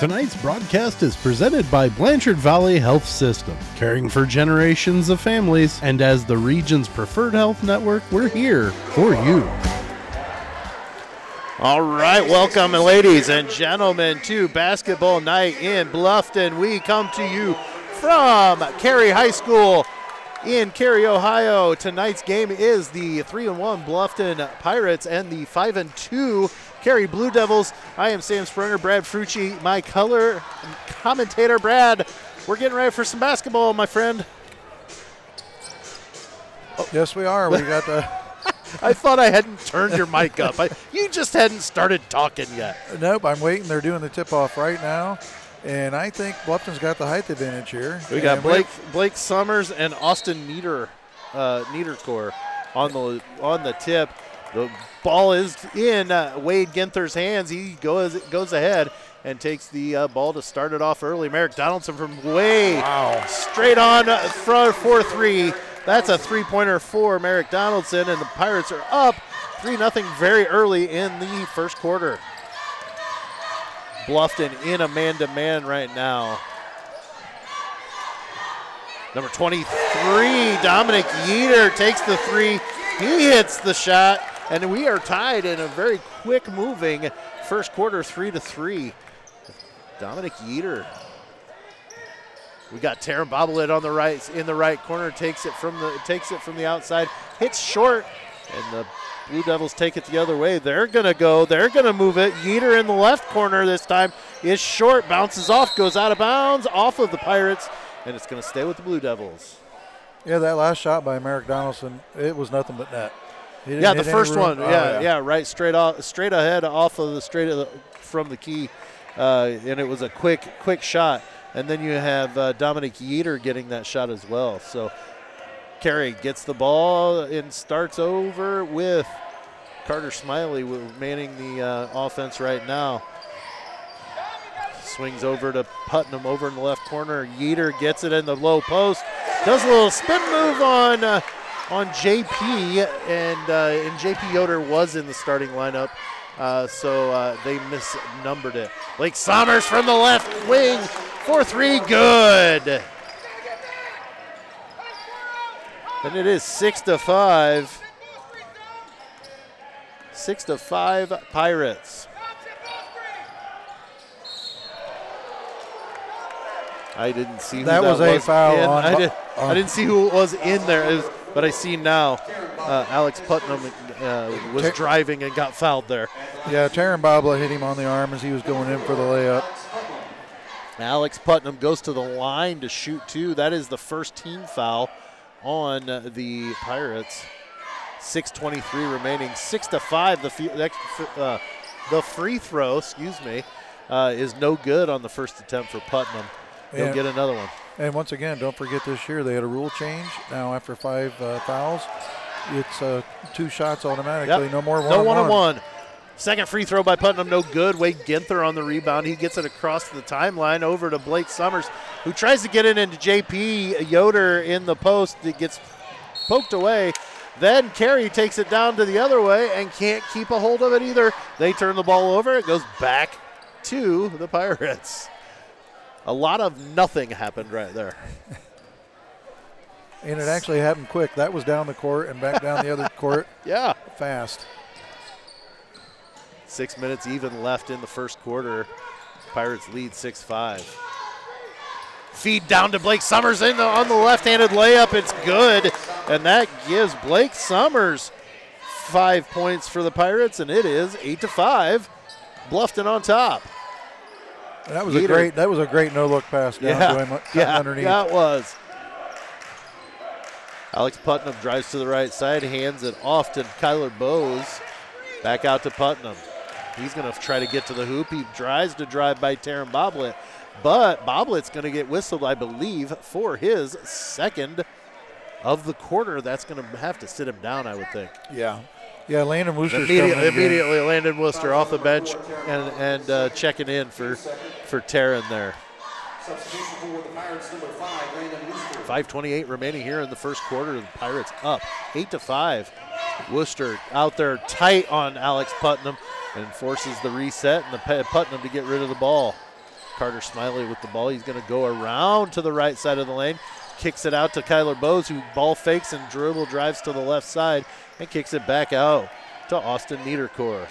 Tonight's broadcast is presented by Blanchard Valley Health System, caring for generations of families, and as the region's preferred health network, we're here for you. All right, welcome, ladies and gentlemen, to basketball night in Bluffton. We come to you from Carey High School in Carey, Ohio. Tonight's game is the 3 and 1 Bluffton Pirates and the 5 and 2 Carey Blue Devils. I am Sam Sprunger, Brad Frucci, my color commentator, Brad. We're getting ready for some basketball, my friend. Yes, we are. We got the. I thought I hadn't turned your mic up. I, you just hadn't started talking yet. nope, I'm waiting. They're doing the tip off right now. And I think Bluffton's got the height advantage here. We got And Blake Blake Summers and Austin Nieder uh, Niedercore on the on the tip. The ball is in uh, Wade Ginther's hands. He goes goes ahead and takes the uh, ball to start it off early. Merrick Donaldson from way Wow. straight on front for three. That's a three pointer for Merrick Donaldson, and the Pirates are up three nothing very early in the first quarter. Bluffton in a man to man right now. Number 23, Dominic Yeater takes the three. He hits the shot, and we are tied in a very quick moving first quarter, three to three. Dominic Yeater. We got Taryn Boblet on the right in the right corner, takes it from the takes it from the outside, hits short, and the Blue Devils take it the other way. They're gonna go, they're gonna move it. Yeater in the left corner this time is short, bounces off, goes out of bounds, off of the Pirates, and it's gonna stay with the Blue Devils. Yeah, that last shot by Merrick Donaldson, it was nothing but net. Yeah, the first one. oh, yeah, yeah, right, straight off, straight ahead, off of the straight of the, from the key, uh, and it was a quick, quick shot. And then you have uh, Dominic Yeater getting that shot as well. So Carey gets the ball and starts over with Carter Smiley manning the uh, offense right now. Swings over to Putnam over in the left corner. Yeater gets it in the low post. Does a little spin move on uh, on JP, and uh, and JP Yoder was in the starting lineup, uh, so uh, they misnumbered it. Blake Sommers from the left wing for three, good. And it is six to five. Six to five Pirates. I didn't see who That that, was a foul I, did, I didn't see who it was in there, was- but I see now. Uh, Alex Putnam uh, was Ta- driving and got fouled there. Yeah, Taryn Boblet hit him on the arm as he was going in for the layup. Alex Putnam goes to the line to shoot two. That is the first team foul on the Pirates. 6:23 remaining. Six to five. The next, uh, the free throw, excuse me, uh, is no good on the first attempt for Putnam. He'll Yeah. get another one. And once again, don't forget this year they had a rule change. Now after five uh, fouls, it's uh, two shots automatically. Yep. No more one no on one on one. one. Second free throw by Putnam, no good. Wade Ginther on the rebound. He gets it across the timeline over to Blake Summers, who tries to get it into JP Yoder in the post. It gets poked away. Then Carey takes it down to the other way and can't keep a hold of it either. They turn the ball over. It goes back to the Pirates. A lot of nothing happened right there. And it actually happened quick. That was down the court and back down the other court Yeah. fast. Six minutes even left in the first quarter. Pirates lead 6 5. Feed down to Blake Summers in the, on the left handed layup. It's good. And that gives Blake Summers five points for the Pirates, and it is 8 to 5. Bluffton on top. That was a great. That was a great no look pass down yeah, to him, uh, yeah, underneath. that was. Alex Putnam drives to the right side, hands it off to Kyler Bowes. Back out to Putnam. He's going to try to get to the hoop. He tries to drive by Taryn Boblet, but Boblet's going to get whistled, I believe, for his second of the quarter. That's going to have to sit him down, I would think. Yeah, yeah. Landon Worcester's Immediately, in. immediately Landon Worcester off the bench and and uh, checking in for for Taryn there. 5:28 remaining here in the first quarter. The Pirates up eight to five. Worcester out there tight on Alex Putnam and forces the reset and the Putnam to get rid of the ball. Carter Smiley with the ball. He's going to go around to the right side of the lane, kicks it out to Kyler Bose, who ball fakes and dribble drives to the left side and kicks it back out to Austin Niederkor.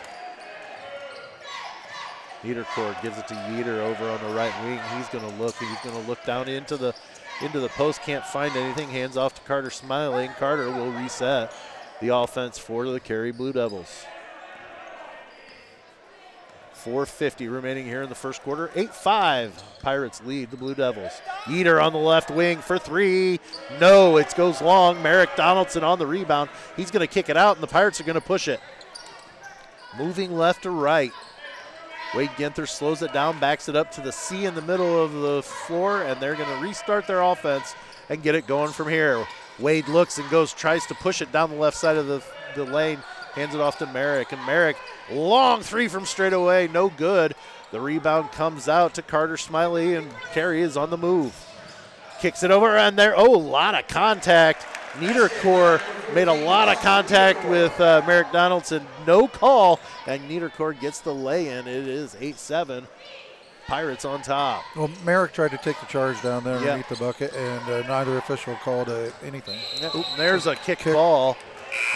Niederkor gives it to Yeater over on the right wing. He's going to look. He's going to look down into the into the post. Can't find anything. Hands off to Carter Smiley. Carter will reset the offense for the Carey Blue Devils. 450 remaining here in the first quarter. 8-5. Pirates lead the Blue Devils. Yeater on the left wing for three. No, it goes long. Merrick Donaldson on the rebound. He's going to kick it out, and the Pirates are going to push it. Moving left to right. Wade Ginther slows it down, backs it up to the C in the middle of the floor, and they're going to restart their offense and get it going from here. Wade looks and goes, tries to push it down the left side of the, the lane, hands it off to Merrick, and Merrick, long three from straight away, no good. The rebound comes out to Carter Smiley, and Carey is on the move. Kicks it over, and there, oh, a lot of contact. Niederkor made a lot of contact with uh, Merrick Donaldson. No call, and Niederkor gets the lay in. It is 8 7. Pirates on top. Well, Merrick tried to take the charge down there Yeah. underneath the bucket, and uh, neither official called uh, anything. Oop, there's a kick ball.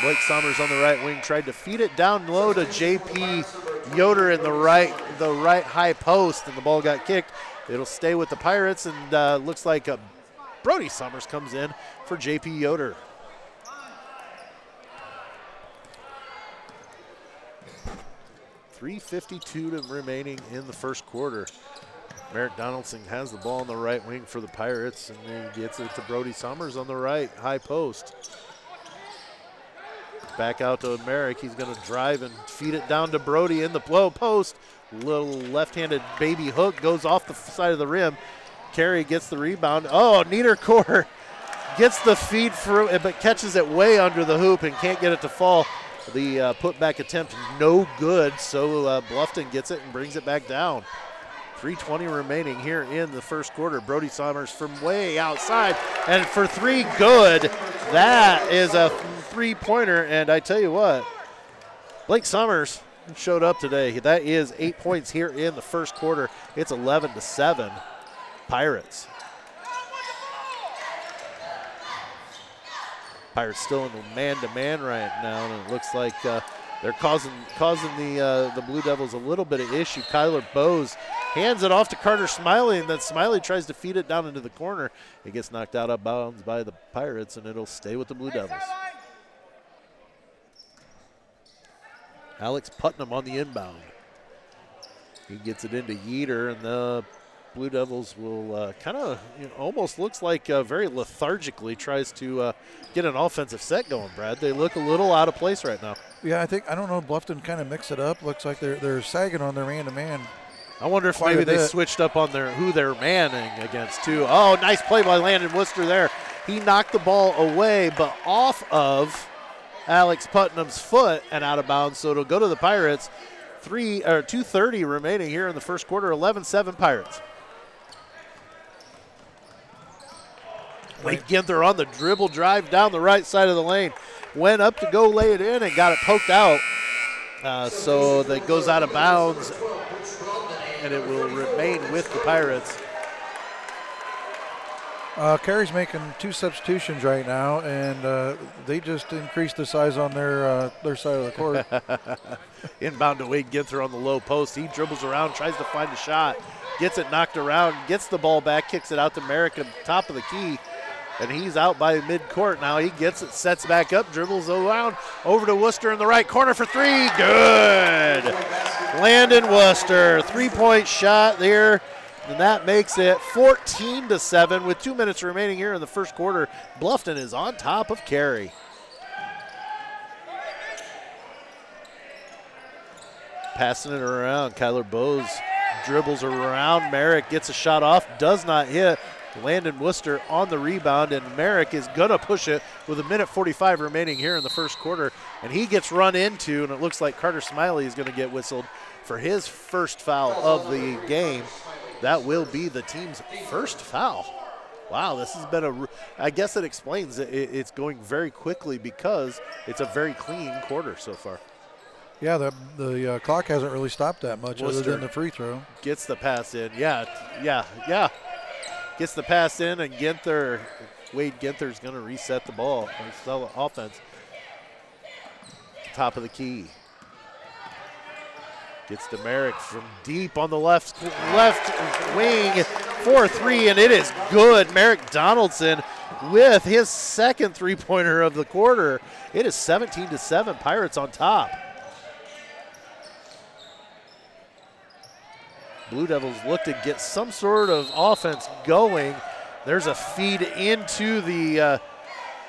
Blake Summers on the right wing tried to feed it down low to JP Yoder in the right the right high post, and the ball got kicked. It'll stay with the Pirates, and uh, looks like uh, Brody Summers comes in for JP Yoder. Three fifty-two remaining in the first quarter. Merrick Donaldson has the ball on the right wing for the Pirates, and he gets it to Brody Summers on the right high post. Back out to Merrick. He's going to drive and feed it down to Brody in the low post. Little left-handed baby hook goes off the side of the rim. Carey gets the rebound. Oh, Niederkor gets the feed through, but catches it way under the hoop and can't get it to fall. The uh, putback attempt no good, so uh, Bluffton gets it and brings it back down. 320 remaining here in the first quarter. Brody Summers from way outside, and for three, good. That is a three-pointer, and I tell you what, Blake Summers showed up today. That is eight points here in the first quarter. It's 11 to seven, Pirates. Pirates still in the man-to-man right now, and it looks like uh, they're causing causing the uh, the Blue Devils a little bit of issue. Kyler Bose hands it off to Carter Smiley, and then Smiley tries to feed it down into the corner. It gets knocked out of bounds by the Pirates, and it'll stay with the Blue Devils. Alex Putnam on the inbound. He gets it into Yeater, and the Blue Devils will uh, kind of you know, almost looks like uh, very lethargically tries to uh, get an offensive set going. Brad, they look a little out of place right now. Yeah, I think I don't know. Bluffton kind of mixed it up. Looks like they're they're sagging on their man-to-man. I wonder if maybe they switched up on their who they're manning against too. Oh, nice play by Landon Worcester there. He knocked the ball away, but off of Alex Putnam's foot and out of bounds. So it'll go to the Pirates. Three or two thirty remaining here in the first quarter. 11-7 Pirates. Wade Ginther on the dribble drive down the right side of the lane. Went up to go lay it in and got it poked out. Uh, so that goes out of bounds and it will remain with the Pirates. Uh, Carey's making two substitutions right now, and uh, they just increased the size on their uh, their side of the court. Inbound to Wade Ginther on the low post. He dribbles around, tries to find a shot, gets it knocked around, gets the ball back, kicks it out to Merrick at the top of the key, and he's out by midcourt now. He gets it, sets back up, dribbles around over to Worcester in the right corner for three. Good. Landon Worcester, three point shot there. And that makes it 14 to 7 with two minutes remaining here in the first quarter. Bluffton is on top of Carey. Passing it around. Kyler Bose dribbles around. Merrick gets a shot off, does not hit. Landon Worcester on the rebound, and Merrick is going to push it with a minute 45 remaining here in the first quarter. And he gets run into, and it looks like Carter Smiley is going to get whistled for his first foul of the game. That will be the team's first foul. Wow, this has been a. I guess it explains it, it- it's going very quickly because it's a very clean quarter so far. Yeah, the the uh, clock hasn't really stopped that much other than the free throw. Gets the pass in. Yeah, yeah, yeah. Gets the pass in, and Ginther, Wade Ginther is going to reset the ball, sell offense. Top of the key. Gets to Merrick from deep on the left left wing for three, and it is good. Merrick Donaldson with his second three-pointer of the quarter. It is 17 to seven. Pirates on top. Blue Devils look to get some sort of offense going. There's a feed into the uh,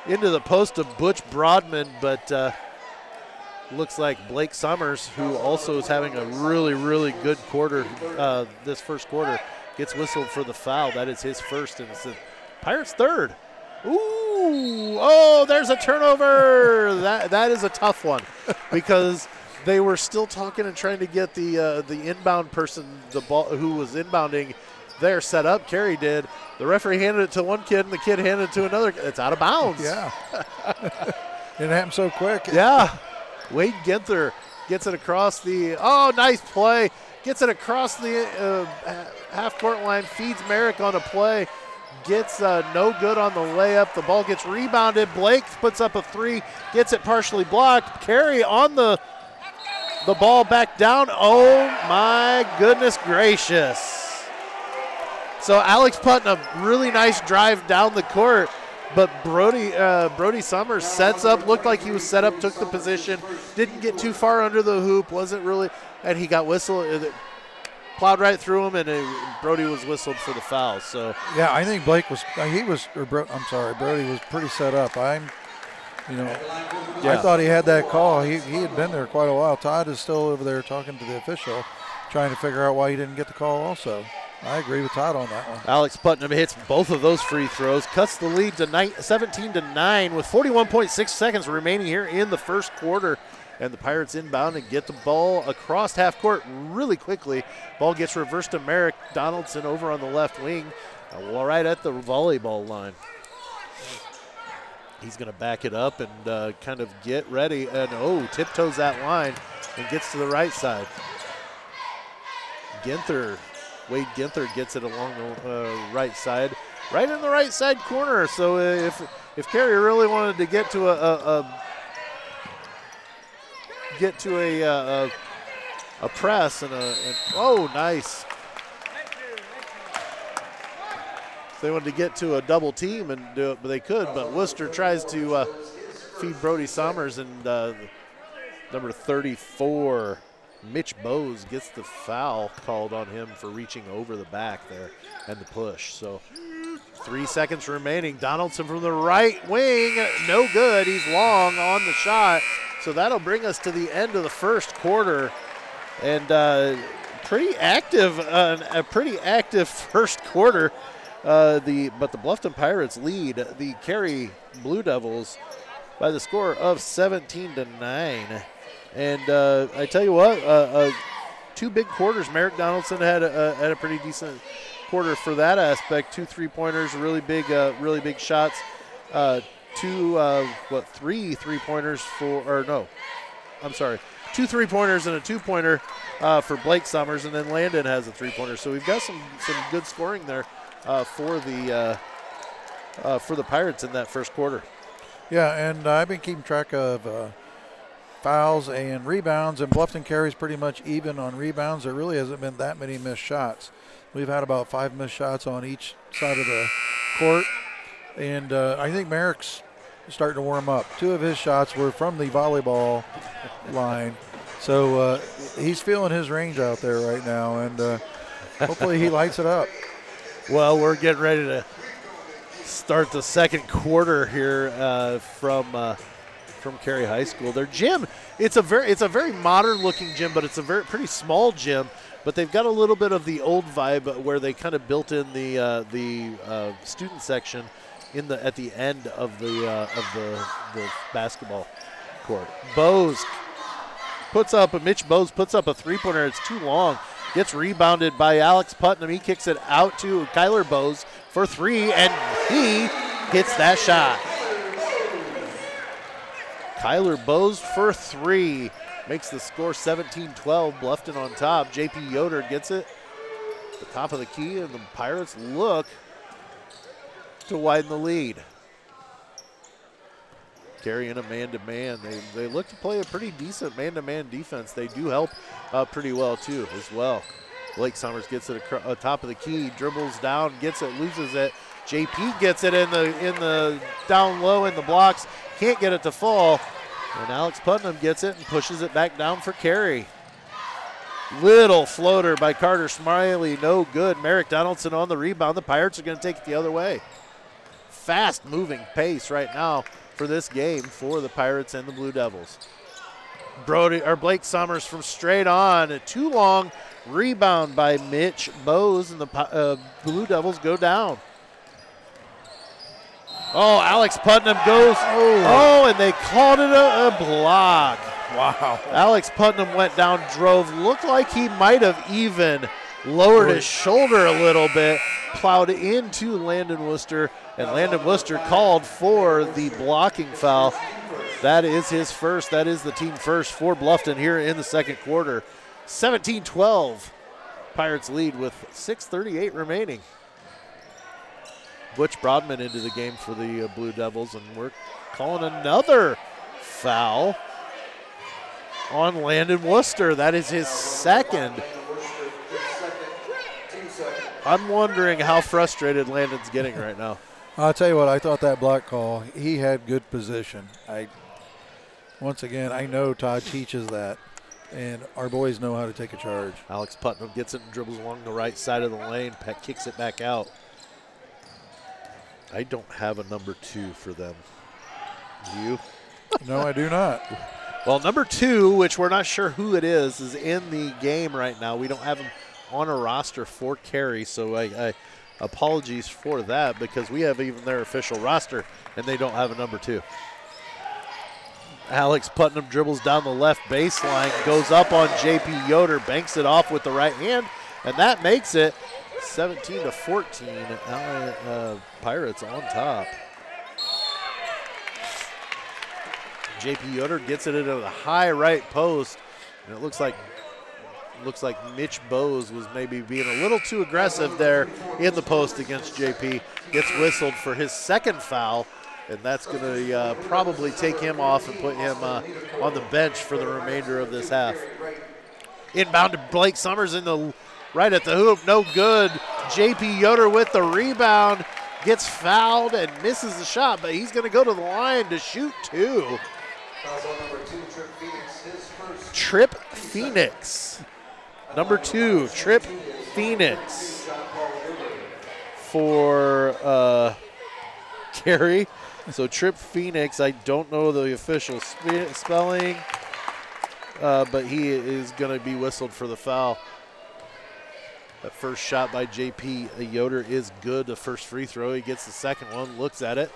into the post of Butch Broadman, but uh, looks like Blake Summers, who also is having a really really good quarter uh, this first quarter, gets whistled for the foul. That is his first, and it's the Pirates' third. Ooh! Oh, there's a turnover. that that is a tough one because they were still talking and trying to get the uh, the inbound person, the ball who was inbounding, there set up. Carey did. The referee handed it to one kid, and the kid handed it to another. It's out of bounds. Yeah. it happened so quick. Yeah. Wade Ginther gets it across the. Oh, nice play. Gets it across the uh, half court line. Feeds Merrick on a play. Gets uh, no good on the layup. The ball gets rebounded. Blake puts up a three. Gets it partially blocked. Carry on the the ball back down. Oh my goodness gracious. So Alex Putnam, really nice drive down the court, but Brody uh, Brody Summers sets up, looked like he was set up, took the position, didn't get too far under the hoop, wasn't really, and he got whistled, uh, plowed right through him, and uh, Brody was whistled for the foul. So Yeah, I think Blake was. uh, He was. Or Bro, I'm sorry, Brody was pretty set up. I'm. You know, I thought he had that call. He, he had been there quite a while. Todd is still over there talking to the official, trying to figure out why he didn't get the call. Also, I agree with Todd on that one. Alex Putnam hits both of those free throws, cuts the lead to nine, 17 to 9 with 41.6 seconds remaining here in the first quarter. And the Pirates inbound and get the ball across half court really quickly. Ball gets reversed to Merrick Donaldson over on the left wing, uh, well, right at the volleyball line. He's going to back it up and uh, kind of get ready. And oh, tiptoes that line and gets to the right side. Ginther, Wade Ginther gets it along the uh, right side, right in the right side corner. So uh, if if Carey really wanted to get to a, a, a get to a, uh, a a press and a and, oh nice. If they wanted to get to a double team and do it, but they could. But Worcester tries to uh, feed Brody Sommers and uh, number 34. Mitch Bowes gets the foul called on him for reaching over the back there and the push. So three seconds remaining. Donaldson from the right wing, no good. He's long on the shot. So that'll bring us to the end of the first quarter. And uh, pretty active, uh, a pretty active first quarter. Uh, the but the Bluffton Pirates lead the Carey Blue Devils by the score of 17 to nine. And uh, I tell you what, uh, uh, two big quarters. Merrick Donaldson had a, had a pretty decent quarter for that aspect. Two three pointers, really big, uh, really big shots. Uh, two, uh, what, three three pointers for, or no, I'm sorry, two three pointers and a two pointer uh, for Blake Summers, and then Landon has a three pointer. So we've got some some good scoring there uh, for the uh, uh, for the Pirates in that first quarter. Yeah, and I've been keeping track of uh, fouls and rebounds, and Bluffton carries pretty much even on rebounds. There really hasn't been that many missed shots. We've had about five missed shots on each side of the court, and uh, I think Merrick's starting to warm up. Two of his shots were from the volleyball line, so uh, he's feeling his range out there right now, and uh, hopefully he lights it up. Well, we're getting ready to start the second quarter here uh, from uh, from Carey High School. Their gym, it's a very it's a very modern looking gym, but it's a very pretty small gym. But they've got a little bit of the old vibe where they kind of built in the uh, the uh, student section in the at the end of the uh, of the the basketball court. Bose puts up a Mitch Bose puts up a three pointer. It's too long. Gets rebounded by Alex Putnam. He kicks it out to Kyler Bose for three, and he hits that shot. Kyler Bose for three. makes the score 17-12. Bluffton on top. JP Yoder gets it. The top of the key, and the Pirates look to widen the lead. Carrying a man-to-man. They, they look to play a pretty decent man-to-man defense. They do help uh, pretty well too, as well. Blake Summers gets it across, uh, top of the key, dribbles down, gets it, loses it. JP gets it in the in the down low in the blocks, can't get it to fall, and Alex Putnam gets it and pushes it back down for Carey. Little floater by Carter Smiley, no good. Merrick Donaldson on the rebound. The Pirates are going to take it the other way. Fast moving pace right now for this game for the Pirates and the Blue Devils. Brody or Blake Summers from straight on, a too long rebound by Mitch Bose, and the uh, Blue Devils go down. Oh, Alex Putnam goes. Oh, oh and they called it a, a block. Wow. Alex Putnam went down, drove, looked like he might have even lowered his shoulder a little bit, plowed into Landon Worcester, and Landon Worcester called for the blocking foul. That is his first. That is the team first for Bluffton here in the second quarter. 17 12. Pirates lead with 6.38 remaining. Butch Broadman into the game for the uh, Blue Devils, and we're calling another foul on Landon Worcester. That is his second. I'm wondering how frustrated Landon's getting right now. I'll tell you what, I thought that block call, he had good position. I once again I know Todd teaches that. And our boys know how to take a charge. Alex Putnam gets it and dribbles along the right side of the lane. Peck kicks it back out. I don't have a number two for them. Do you? no, I do not. Well, number two, which we're not sure who it is, is in the game right now. We don't have him on a roster for Carey, so I, I apologies for that because we have even their official roster and they don't have a number two. Alex Putnam dribbles down the left baseline, goes up on JP Yoder, banks it off with the right hand, and that makes it 17 to 14. Uh, Pirates on top. JP Yoder gets it into the high right post, and it looks like looks like Mitch Bose was maybe being a little too aggressive there in the post against JP. Gets whistled for his second foul and that's going to uh, probably take him off and put him uh, on the bench for the remainder of this half. Inbound to Blake Summers in the right at the hoop, no good. JP Yoder with the rebound gets fouled and misses the shot, but he's going to go to the line to shoot two. Trip Phoenix. Number two, Trip Phoenix for uh. So Trip Phoenix, I don't know the official spe- spelling, uh, but he is going to be whistled for the foul. That first shot by JP Yoder is good. The first free throw, he gets the second one, looks at it,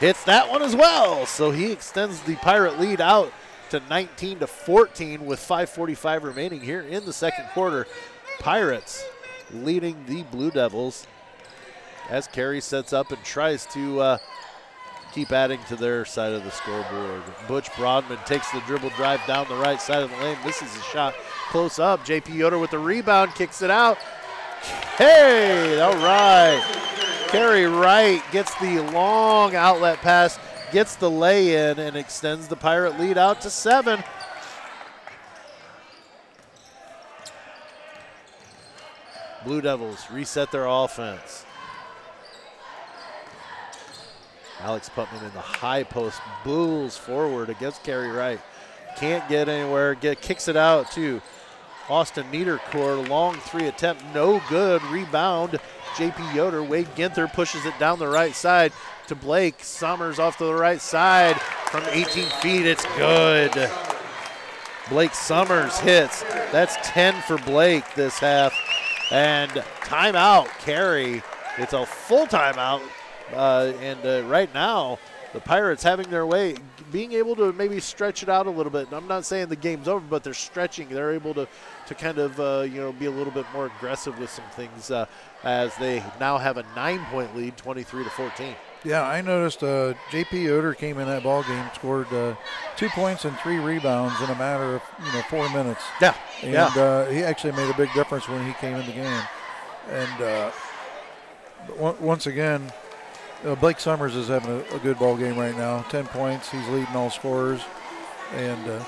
hits that one as well. So he extends the Pirate lead out to 19 to 14 with 5:45 remaining here in the second quarter. Pirates leading the Blue Devils as Carey sets up and tries to. Uh, keep adding to their side of the scoreboard. Butch Broadman takes the dribble drive down the right side of the lane, misses a shot close up. JP Yoder with the rebound, kicks it out. Hey, all right. Carey Wright gets the long outlet pass, gets the lay in, and extends the Pirate lead out to seven. Blue Devils reset their offense. Alex Putnam in the high post, bulls forward against Carey Wright. Can't get anywhere, get kicks it out to Austin Niederkor. Long three attempt, no good. Rebound, JP Yoder. Wade Ginther pushes it down the right side to Blake. Summers off to the right side from 18 feet. It's good. Blake Summers hits. That's 10 for Blake this half. And timeout, Carey. It's a full timeout. Uh, and uh, right now, the Pirates having their way, being able to maybe stretch it out a little bit. I'm not saying the game's over, but they're stretching. They're able to, to kind of uh, you know be a little bit more aggressive with some things uh, as they now have a nine-point lead, 23 to 14. Yeah, I noticed uh, J.P. Yoder came in that ball game, scored uh, two points and three rebounds in a matter of you know four minutes. Yeah, and yeah. uh, he actually made a big difference when he came in the game. And uh, once again, uh, Blake Summers is having a, a, good ball game right now. Ten points, he's leading all scorers, and uh,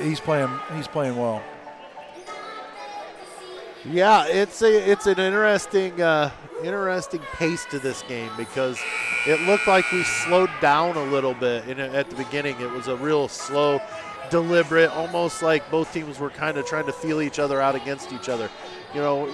he's playing he's playing well. Yeah, it's a it's an interesting uh, interesting pace to this game because it looked like we slowed down a little bit in, at the beginning. It was a real slow, deliberate, almost like both teams were kind of trying to feel each other out against each other. You know,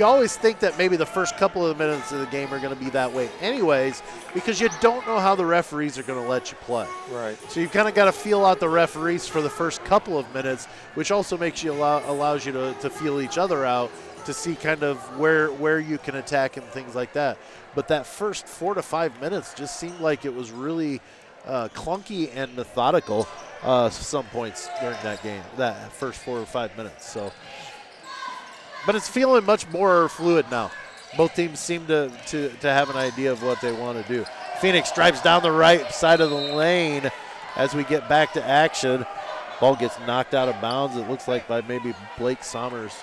you always think that maybe the first couple of minutes of the game are going to be that way, anyways, because you don't know how the referees are going to let you play. Right. So you've kind of got to feel out the referees for the first couple of minutes, which also makes you allow, allows you to, to feel each other out to see kind of where where you can attack and things like that. But that first four to five minutes just seemed like it was really uh, clunky and methodical uh, some points during that game, that first four or five minutes. So but it's feeling much more fluid now. Both teams seem to, to, to have an idea of what they want to do. Phoenix drives down the right side of the lane as we get back to action. Ball gets knocked out of bounds, it looks like by maybe Blake Sommers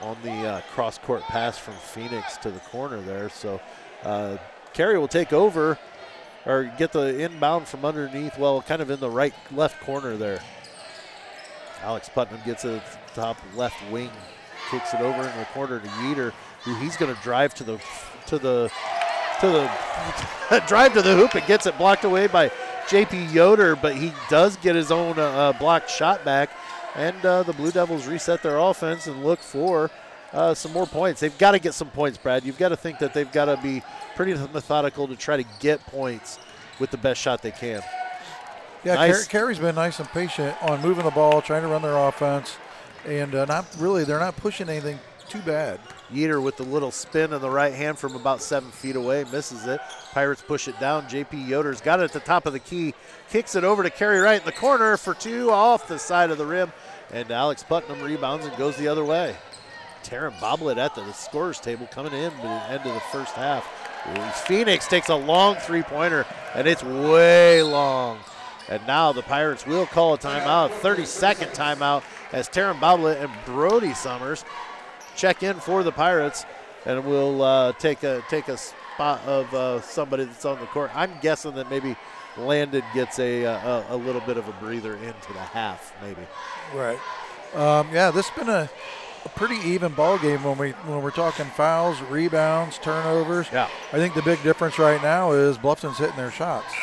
on the uh, cross court pass from Phoenix to the corner there. So uh, will take over or get the inbound from underneath, well, kind of in the right left corner there. Alex Putnam gets it top left wing kicks it over in the corner to Yeater, who he's going to drive to the to the to the drive to the hoop and gets it blocked away by JP Yoder, but he does get his own uh, uh, blocked shot back, and uh, the Blue Devils reset their offense and look for uh, some more points. They've got to get some points, Brad. You've got to think that they've got to be pretty methodical to try to get points with the best shot they can. Yeah, nice. Carey's been nice and patient on moving the ball, trying to run their offense and uh, not really, they're not pushing anything too bad. Yeater with the little spin in the right hand from about seven feet away, misses it. Pirates push it down. JP Yoder's got it at the top of the key, kicks it over to Carey Wright in the corner for two off the side of the rim, and Alex Putnam rebounds and goes the other way. Taryn Boblet at the scorers table coming in at the end of the first half. Phoenix takes a long three pointer, and it's way long. And now the Pirates will call a timeout, 30 second timeout as Taryn Boblet and Brody Summers check in for the Pirates, and we'll uh, take a take a spot of uh, somebody that's on the court. I'm guessing that maybe Landon gets a, a, a little bit of a breather into the half, maybe. Right. Um, yeah, this has been a, a, pretty even ball game when we when we're talking fouls, rebounds, turnovers. Yeah. I think the big difference right now is Bluffton's hitting their shots.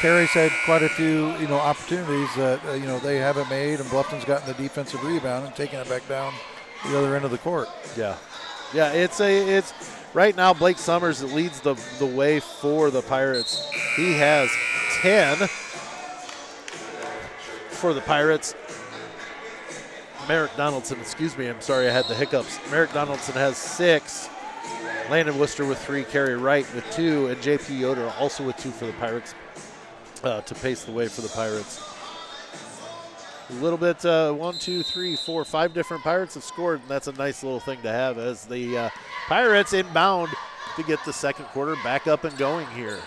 Carey's had quite a few, you know, opportunities that uh, you know they haven't made, and Bluffton's gotten the defensive rebound and taking it back down the other end of the court. Yeah, yeah. It's a it's right now Blake Summers leads the the way for the Pirates. He has ten for the Pirates. Merrick Donaldson, excuse me, I'm sorry I had the hiccups. Merrick Donaldson has six. Landon Worcester with three, Carey Wright with two, and JP Yoder also with two for the Pirates uh, to pace the way for the Pirates. A little bit, uh, one, two, three, four, five different Pirates have scored, and that's a nice little thing to have as the uh, Pirates inbound to get the second quarter back up and going here.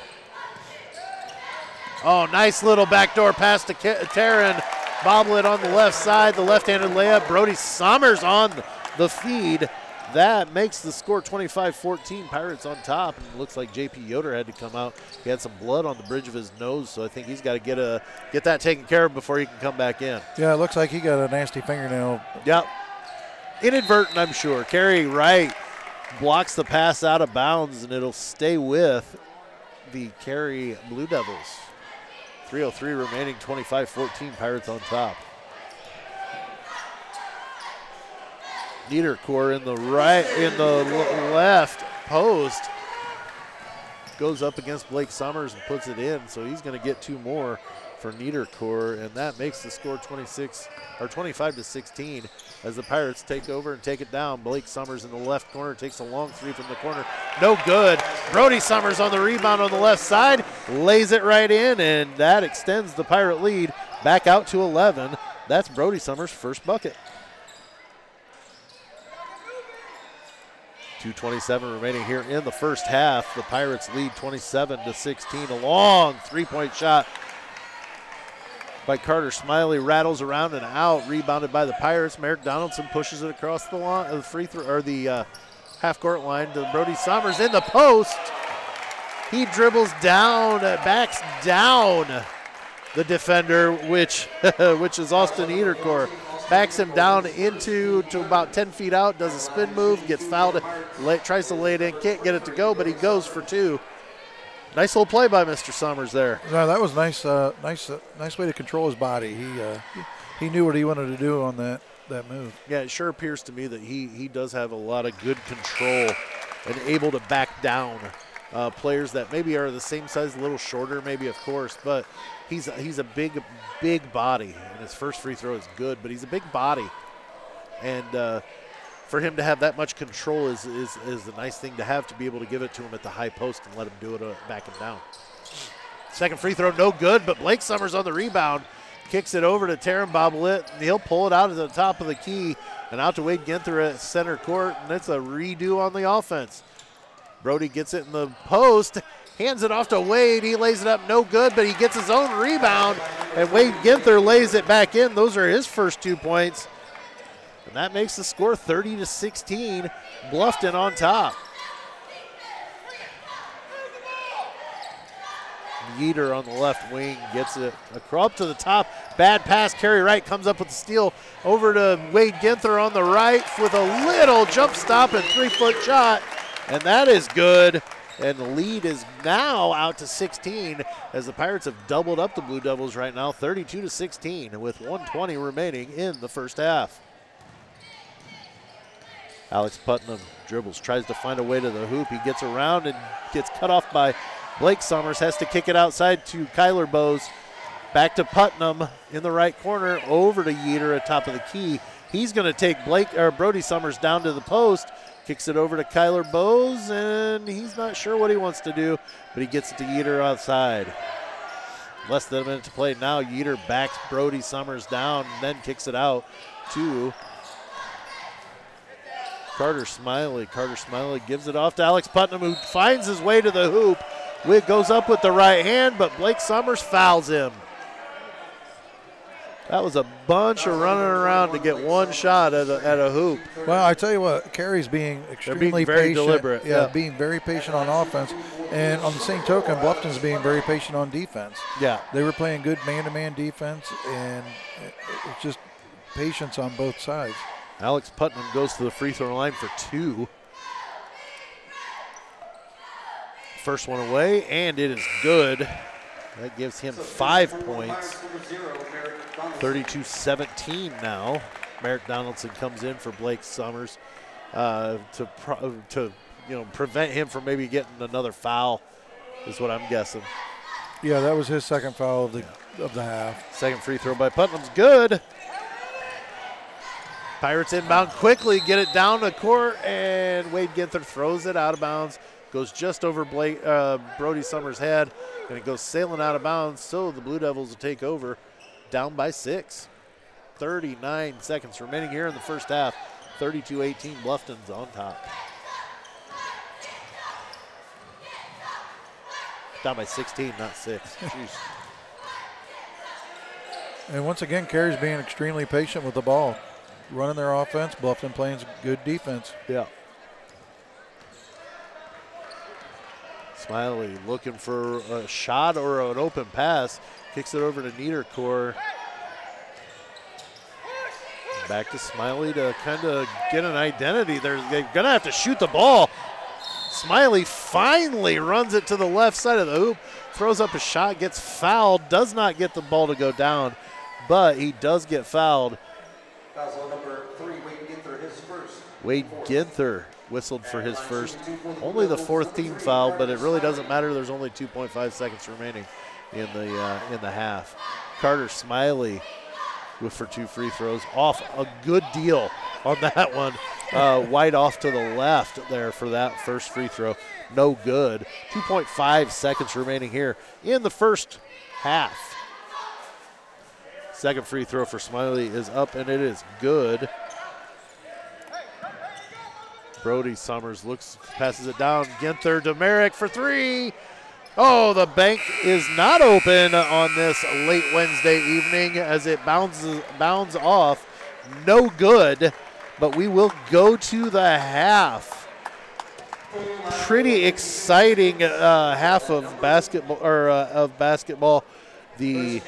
Oh, nice little backdoor pass to Taryn. Boblet on the left side, the left handed layup. Brody Summers on the feed that makes the score 25-14. Pirates on top, and it looks like J.P. Yoder had to come out. He had some blood on the bridge of his nose, so I think he's got to get a get that taken care of before he can come back in. Yeah, it looks like he got a nasty fingernail. Yep, inadvertent, I'm sure. Carey Wright blocks the pass out of bounds, and it'll stay with the Carey Blue Devils. 303 remaining, 25-14. Pirates on top. Niedercore in the right, in the left post goes up against Blake Summers and puts it in. So he's going to get two more for Niedercore, and that makes the score 26 or 25 to 16 as the Pirates take over and take it down. Blake Summers in the left corner takes a long three from the corner, no good. Brody Summers on the rebound on the left side lays it right in, and that extends the Pirate lead back out to 11. That's Brody Summers' first bucket. 227 remaining here in the first half. The Pirates lead 27 to 16. A long three-point shot by Carter Smiley rattles around and out, rebounded by the Pirates. Merrick Donaldson pushes it across the line, the free throw or the uh, half court line to Brody Summers in the post. He dribbles down, backs down the defender, which which is Austin Edercore. Backs him down into to about 10 feet out, does a spin move, gets fouled, lay, tries to lay it in, can't get it to go, but he goes for two. Nice little play by Mr. Summers there. No, that was nice. Uh, nice, uh, nice way to control his body. He, uh, he knew what he wanted to do on that that move. Yeah, it sure appears to me that he he does have a lot of good control and able to back down uh, players that maybe are the same size, a little shorter, maybe of course, but he's he's a big big body, and his first free throw is good, but he's a big body, and uh, for him to have that much control is, is is a nice thing to have to be able to give it to him at the high post and let him do it uh, back him down. Second free throw, no good, but Blake Summers on the rebound kicks it over to Taryn Boblet, and he'll pull it out at the top of the key and out to Wade Ginther at center court, and it's a redo on the offense. Brody gets it in the post, hands it off to Wade. He lays it up, no good, but he gets his own rebound, and Wade Ginther lays it back in. Those are his first two points, and that makes the score 30 to 16. Bluffton on top. Yeater on the left wing gets it across to the top. Bad pass. Carey Wright comes up with the steal over to Wade Ginther on the right with a little jump stop and three foot shot. And that is good. And the lead is now out to 16 as the Pirates have doubled up the Blue Devils right now, 32 to 16, with 120 remaining in the first half. Alex Putnam dribbles, tries to find a way to the hoop. He gets around and gets cut off by Blake Summers. Has to kick it outside to Kyler Bowes. Back to Putnam in the right corner, over to Yeater at top of the key. He's going to take Blake or Brody Summers down to the post. Kicks it over to Kyler Bowes, and he's not sure what he wants to do, but he gets it to Yeater outside. Less than a minute to play now. Yeater backs Brody Summers down, then kicks it out to Carter Smiley. Carter Smiley gives it off to Alex Putnam, who finds his way to the hoop. Witt goes up with the right hand, but Blake Summers fouls him. That was a bunch of running around to get one shot at a, at a hoop. Well, I tell you what, Carey's being extremely very patient. deliberate, Yeah, yeah. being very patient on offense, and on the same token, Bluffton's being very patient on defense. Yeah. They were playing good man-to-man defense, and it- it's just patience on both sides. Alex Putnam goes to the free throw line for two. First one away, and it is good. That gives him five points. 32 17 now. Merrick Donaldson comes in for Blake Summers uh, to, pro- to you know prevent him from maybe getting another foul, is what I'm guessing. Yeah, that was his second foul of the of the half. Second free throw by Putnam's good. Pirates inbound quickly, get it down the court, and Wade Ginther throws it out of bounds. Goes just over Blake, uh, Brody Summers' head, and it goes sailing out of bounds. So the Blue Devils will take over, down by six. 39 seconds remaining here in the first half. 32 18, Bluffton's on top. Down by 16, not six. And once again, Carey's being extremely patient with the ball, running their offense. Bluffton playing good defense. Yeah. Smiley looking for a shot or an open pass. Kicks it over to Niedercore. Back to Smiley to kind of get an identity. They're, they're going to have to shoot the ball. Smiley finally runs it to the left side of the hoop, throws up a shot, gets fouled, does not get the ball to go down, but he does get fouled. Foul number three, Wade Ginther, his first. Wade Ginther whistled for his first, only the fourth team foul, but it really doesn't matter. There's only 2.5 seconds remaining in the uh, in the half. Carter Smiley with for two free throws off a good deal on that one. Uh, off to the left there for that first free throw. No good. 2.5 seconds remaining here in the first half. Second free throw for Smiley is up and it is good. Brody Summers looks, passes it down. Ginther to Merrick for three. Oh, the bank is not open on this late Wednesday evening as it bounces bounds off. No good, but we will go to the half. Pretty exciting uh, half of basketball or uh, of basketball. The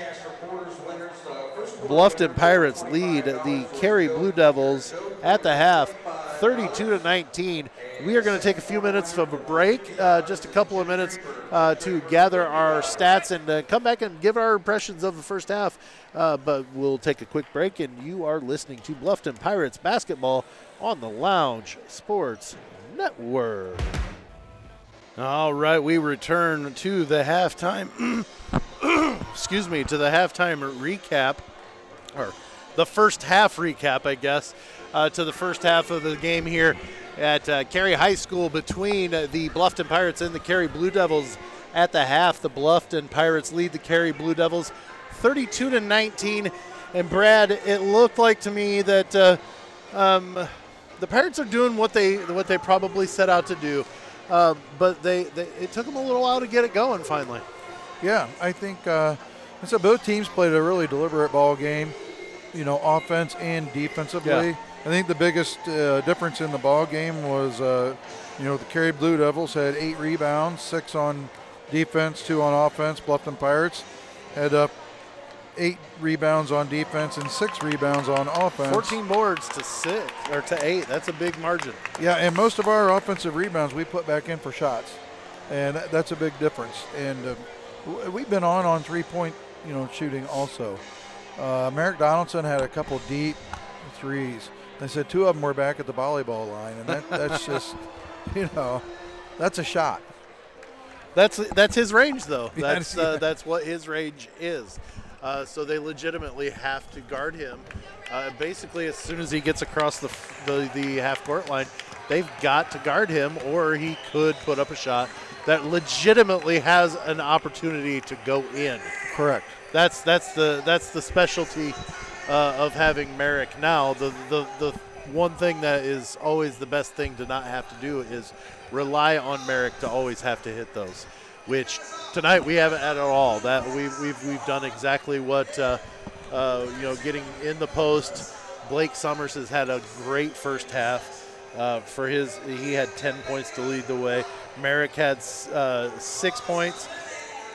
Bluffton Pirates lead the Carey Blue Devils at the half, 32 to 19. We are going to take a few minutes of a break, uh, just a couple of minutes uh, to gather our stats and uh, come back and give our impressions of the first half. Uh, but we'll take a quick break, and you are listening to Bluffton Pirates basketball on the Lounge Sports Network. All right, we return to the halftime. excuse me, to the halftime recap, or the first half recap, I guess, uh, to the first half of the game here at uh, Carey High School between the Bluffton Pirates and the Carey Blue Devils. At the half, the Bluffton Pirates lead the Carey Blue Devils 32 to 19. And Brad, it looked like to me that uh, um, the Pirates are doing what they what they probably set out to do, uh, but they, they it took them a little while to get it going finally. Yeah, I think uh, so both teams played a really deliberate ball game, you know, offense and defensively. Yeah. I think the biggest uh, difference in the ball game was, uh, you know, the Carey Blue Devils had eight rebounds, six on defense, two on offense. Bluffton Pirates had up eight rebounds on defense and six rebounds on offense. 14 boards to six or to eight. That's a big margin. Yeah, and most of our offensive rebounds we put back in for shots, and that- that's a big difference. And uh, we've been on on three point, you know, shooting also. Uh, Merrick Donaldson had a couple deep threes. They said two of them were back at the volleyball line, and that, that's just, you know, that's a shot. That's that's his range though. That's uh, that's what his range is. Uh, so they legitimately have to guard him. Uh, basically, as soon as he gets across the, the the half court line, they've got to guard him, or he could put up a shot that legitimately has an opportunity to go in. Correct. That's that's the that's the specialty uh, of having Merrick now. The, the the one thing that is always the best thing to not have to do is rely on Merrick to always have to hit those, which tonight we haven't at all. That we've we've, we've done exactly what uh, uh, you know, getting in the post. Blake Summers has had a great first half. Uh, for his, he had 10 points to lead the way. Merrick had uh, six points.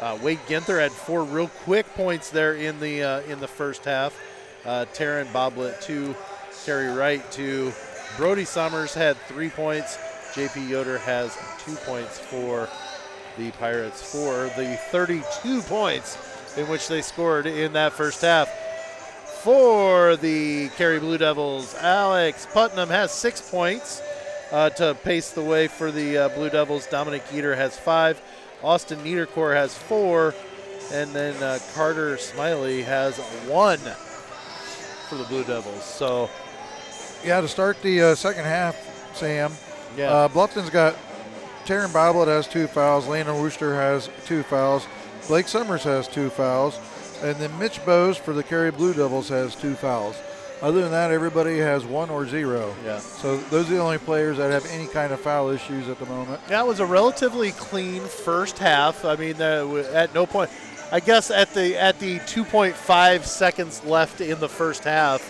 Uh, Wade Ginther had four real quick points there in the uh, in the first half. Uh, Taryn Boblet two, Carey Wright two, Brody Summers had three points. JP Yoder has two points for the Pirates for the 32 points in which they scored in that first half. For the Carey Blue Devils, Alex Putnam has six points uh, to pace the way for the uh, Blue Devils. Dominic Yeater has five. Austin Niederkor has four. And then uh, Carter Smiley has one for the Blue Devils. So, Yeah, to start the uh, second half, Sam. yeah. Uh, Bluffton's got Taryn Boblet has two fouls. Landon Worcester has two fouls. Blake Summers has two fouls. And then Mitch Bowes for the Carey Blue Devils has two fouls. Other than that, everybody has one or zero. yeah. So those are the only players that have any kind of foul issues at the moment. That was a relatively clean first half. I mean, uh, at no point, I guess at the at the 2.5 seconds left in the first half,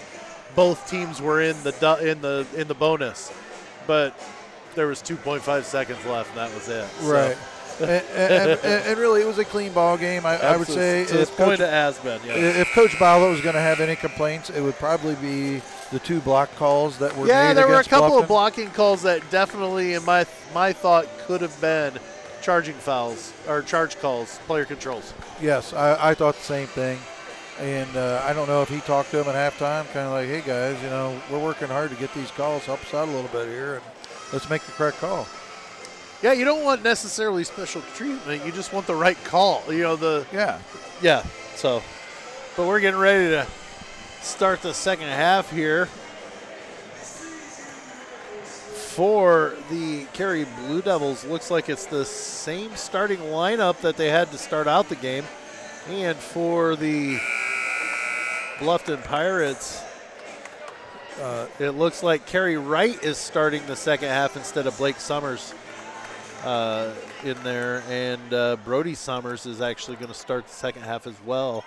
both teams were in the in the in the bonus, but there was 2.5 seconds left, and that was it. So, Right. and, and, and, and really, it was a clean ball game. I, I would say to if point Coach, it has been. Yeah. if Coach Bala was going to have any complaints, it would probably be the two block calls that were Yeah, there were a couple of blocking calls that definitely, in my my thought, could have been charging fouls or charge calls, player controls. Yes, I, I thought the same thing. And uh, I don't know if he talked to them at halftime, kind of like, hey guys, you know, we're working hard to get these calls, help us out a little bit here, and let's make the correct call. Yeah, you don't want necessarily special treatment. You just want the right call. You know the Yeah. yeah. So, but we're getting ready to start the second half here for the Carey Blue Devils. Looks like it's the same starting lineup that they had to start out the game, and for the Bluffton Pirates, Uh, It looks like Carey Wright is starting the second half instead of Blake Summers uh, in there, and uh, Brody Summers is actually going to start the second half as well.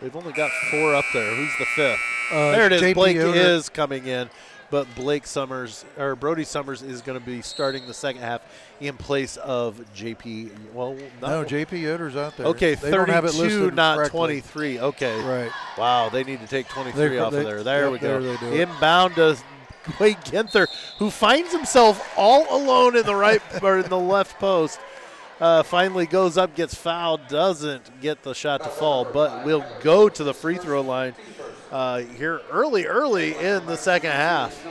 They've only got four up there. Who's the fifth? uh, there it is. JP Blake is coming in, but Blake Summers or Brody Summers is going to be starting the second half in place of JP. Well, No, JP Yoder's out there. Okay, they don't have it 32, listed not correctly. 23. Okay. Right. Wow, they need to take 23 They- off they- of there. There yep, we go. there. Inbound to Wade Ginther, who finds himself all alone in the right or in the left post. Uh, finally goes up, gets fouled, doesn't get the shot to fall, but will go to the free throw line uh, here early, early in the second half.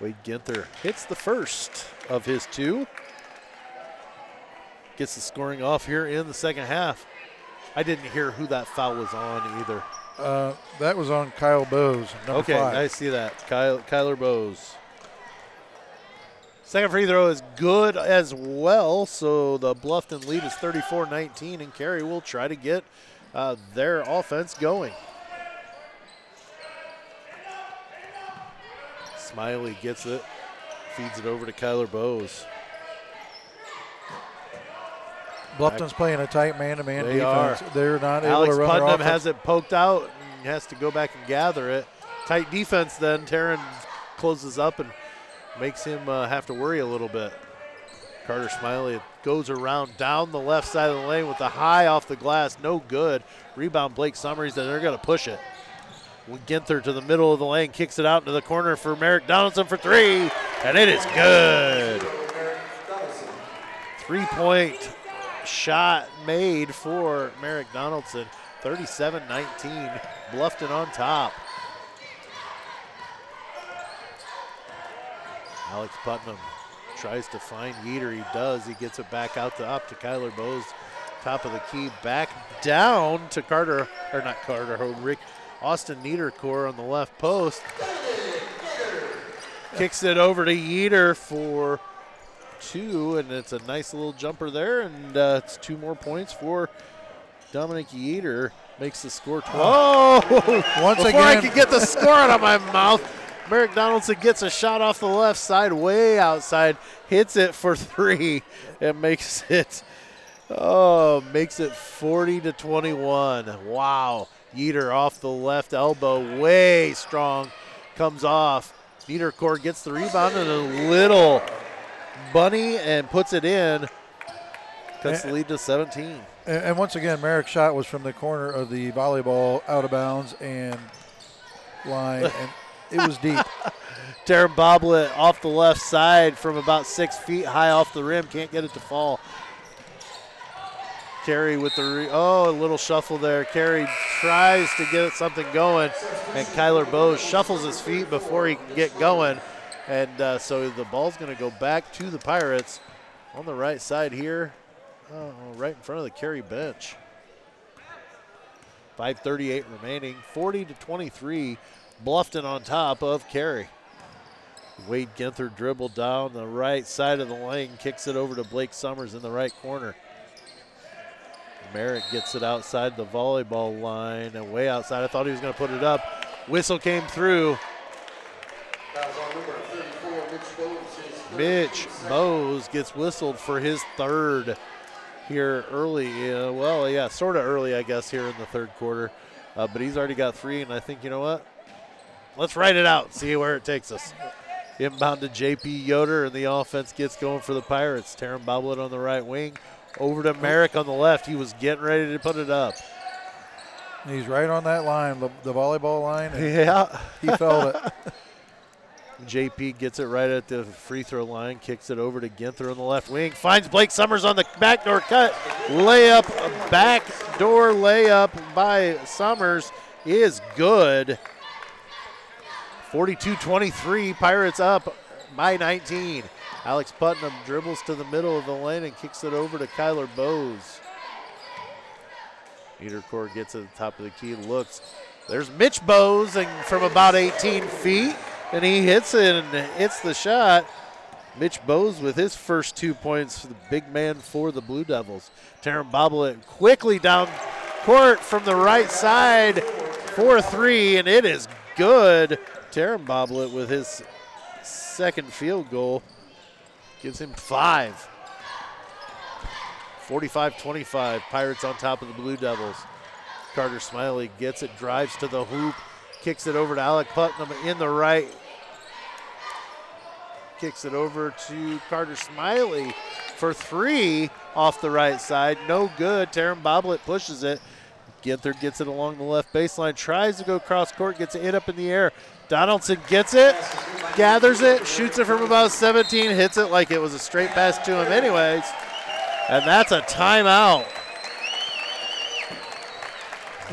Wade Ginther hits the first of his two. Gets the scoring off here in the second half. I didn't hear who that foul was on either. Uh, that was on Kyle Bowes, Okay, five. I see that. Kyle, Kyler Bowes. Second free throw is good as well, so the Bluffton lead is 34 19, and Carey will try to get uh, their offense going. Smiley gets it, feeds it over to Kyler Bowes. Bluffton's playing a tight man-to-man They defense. are. They're not able Alex to run Putnam has it poked out and has to go back and gather it. Tight defense then. Taryn closes up and makes him uh, have to worry a little bit. Carter Smiley goes around down the left side of the lane with the high off the glass. No good. Rebound Blake Summers, and they're going to push it. Ginther to the middle of the lane, kicks it out into the corner for Merrick Donaldson for three, and it is good. Three point shot made for Merrick Donaldson. 37 19. Bluffton on top. Alex Putnam tries to find Yeater. He does. He gets it back out to up to Kyler Bowes. Top of the key. Back down to Carter, or not Carter, oh, Rick Austin Niedercore on the left post. Kicks it over to Yeater for two, and it's a nice little jumper there, and uh, it's two more points for Dominic Yeater. Makes the score 12. Oh! Once Before I again- could get the score out of my mouth, Merrick Donaldson gets a shot off the left side, way outside, hits it for three, and makes it. Oh, makes it 40 to 21. Wow. Yeater off the left elbow, way strong, comes off. Niedercore gets the rebound and a little bunny and puts it in. Cuts the eh, lead to 17. And, and once again, Merrick's shot was from the corner of the volleyball out of bounds and line, and it was deep. Darren Boblet off the left side from about six feet high off the rim. Can't get it to fall. Carey with the re- oh, a little shuffle there. Carey tries to get something going, and Kyler Bowes shuffles his feet before he can get going, and uh, so the ball's going to go back to the Pirates on the right side here, oh, right in front of the Carey bench. 5:38 remaining, 40 to 23. Bluffton on top of Carey. Wade Ginther dribbled down the right side of the lane, kicks it over to Blake Summers in the right corner. Merrick gets it outside the volleyball line and way outside. I thought he was going to put it up. Whistle came through. Fouls on number 34, Mitch Bowes, his third. Mitch Mose gets whistled for his third here early. Uh, well, yeah, sort of early, I guess, here in the third quarter. Uh, but he's already got three, and I think, you know what? Let's write it out, see where it takes us. Inbound to JP Yoder, and the offense gets going for the Pirates. Taryn Boblet on the right wing. Over to Merrick on the left. He was getting ready to put it up. He's right on that line, the, the volleyball line, Yeah. he felt it. JP gets it right at the free throw line, kicks it over to Ginther on the left wing, finds Blake Summers on the backdoor cut. Layup, backdoor layup by Summers is good. 42 23, Pirates up by 19. Alex Putnam dribbles to the middle of the lane and kicks it over to Kyler Bowes. Niedercore gets at the top of the key, looks. There's Mitch Bowes and from about 18 feet, and he hits it and hits the shot. Mitch Bowes with his first two points, for the big man for the Blue Devils. Taryn Boblet quickly down court from the right side for three, and it is good. Taron Boblet with his second field goal gives him five. 45 25. Pirates on top of the Blue Devils. Carter Smiley gets it, drives to the hoop, kicks it over to Alec Putnam in the right. Kicks it over to Carter Smiley for three off the right side. No good. Taron Boblet pushes it. Ginther gets it along the left baseline, tries to go cross court, gets it up in the air. Donaldson gets it, gathers it, shoots it from about 17, hits it like it was a straight pass to him, anyways. And that's a timeout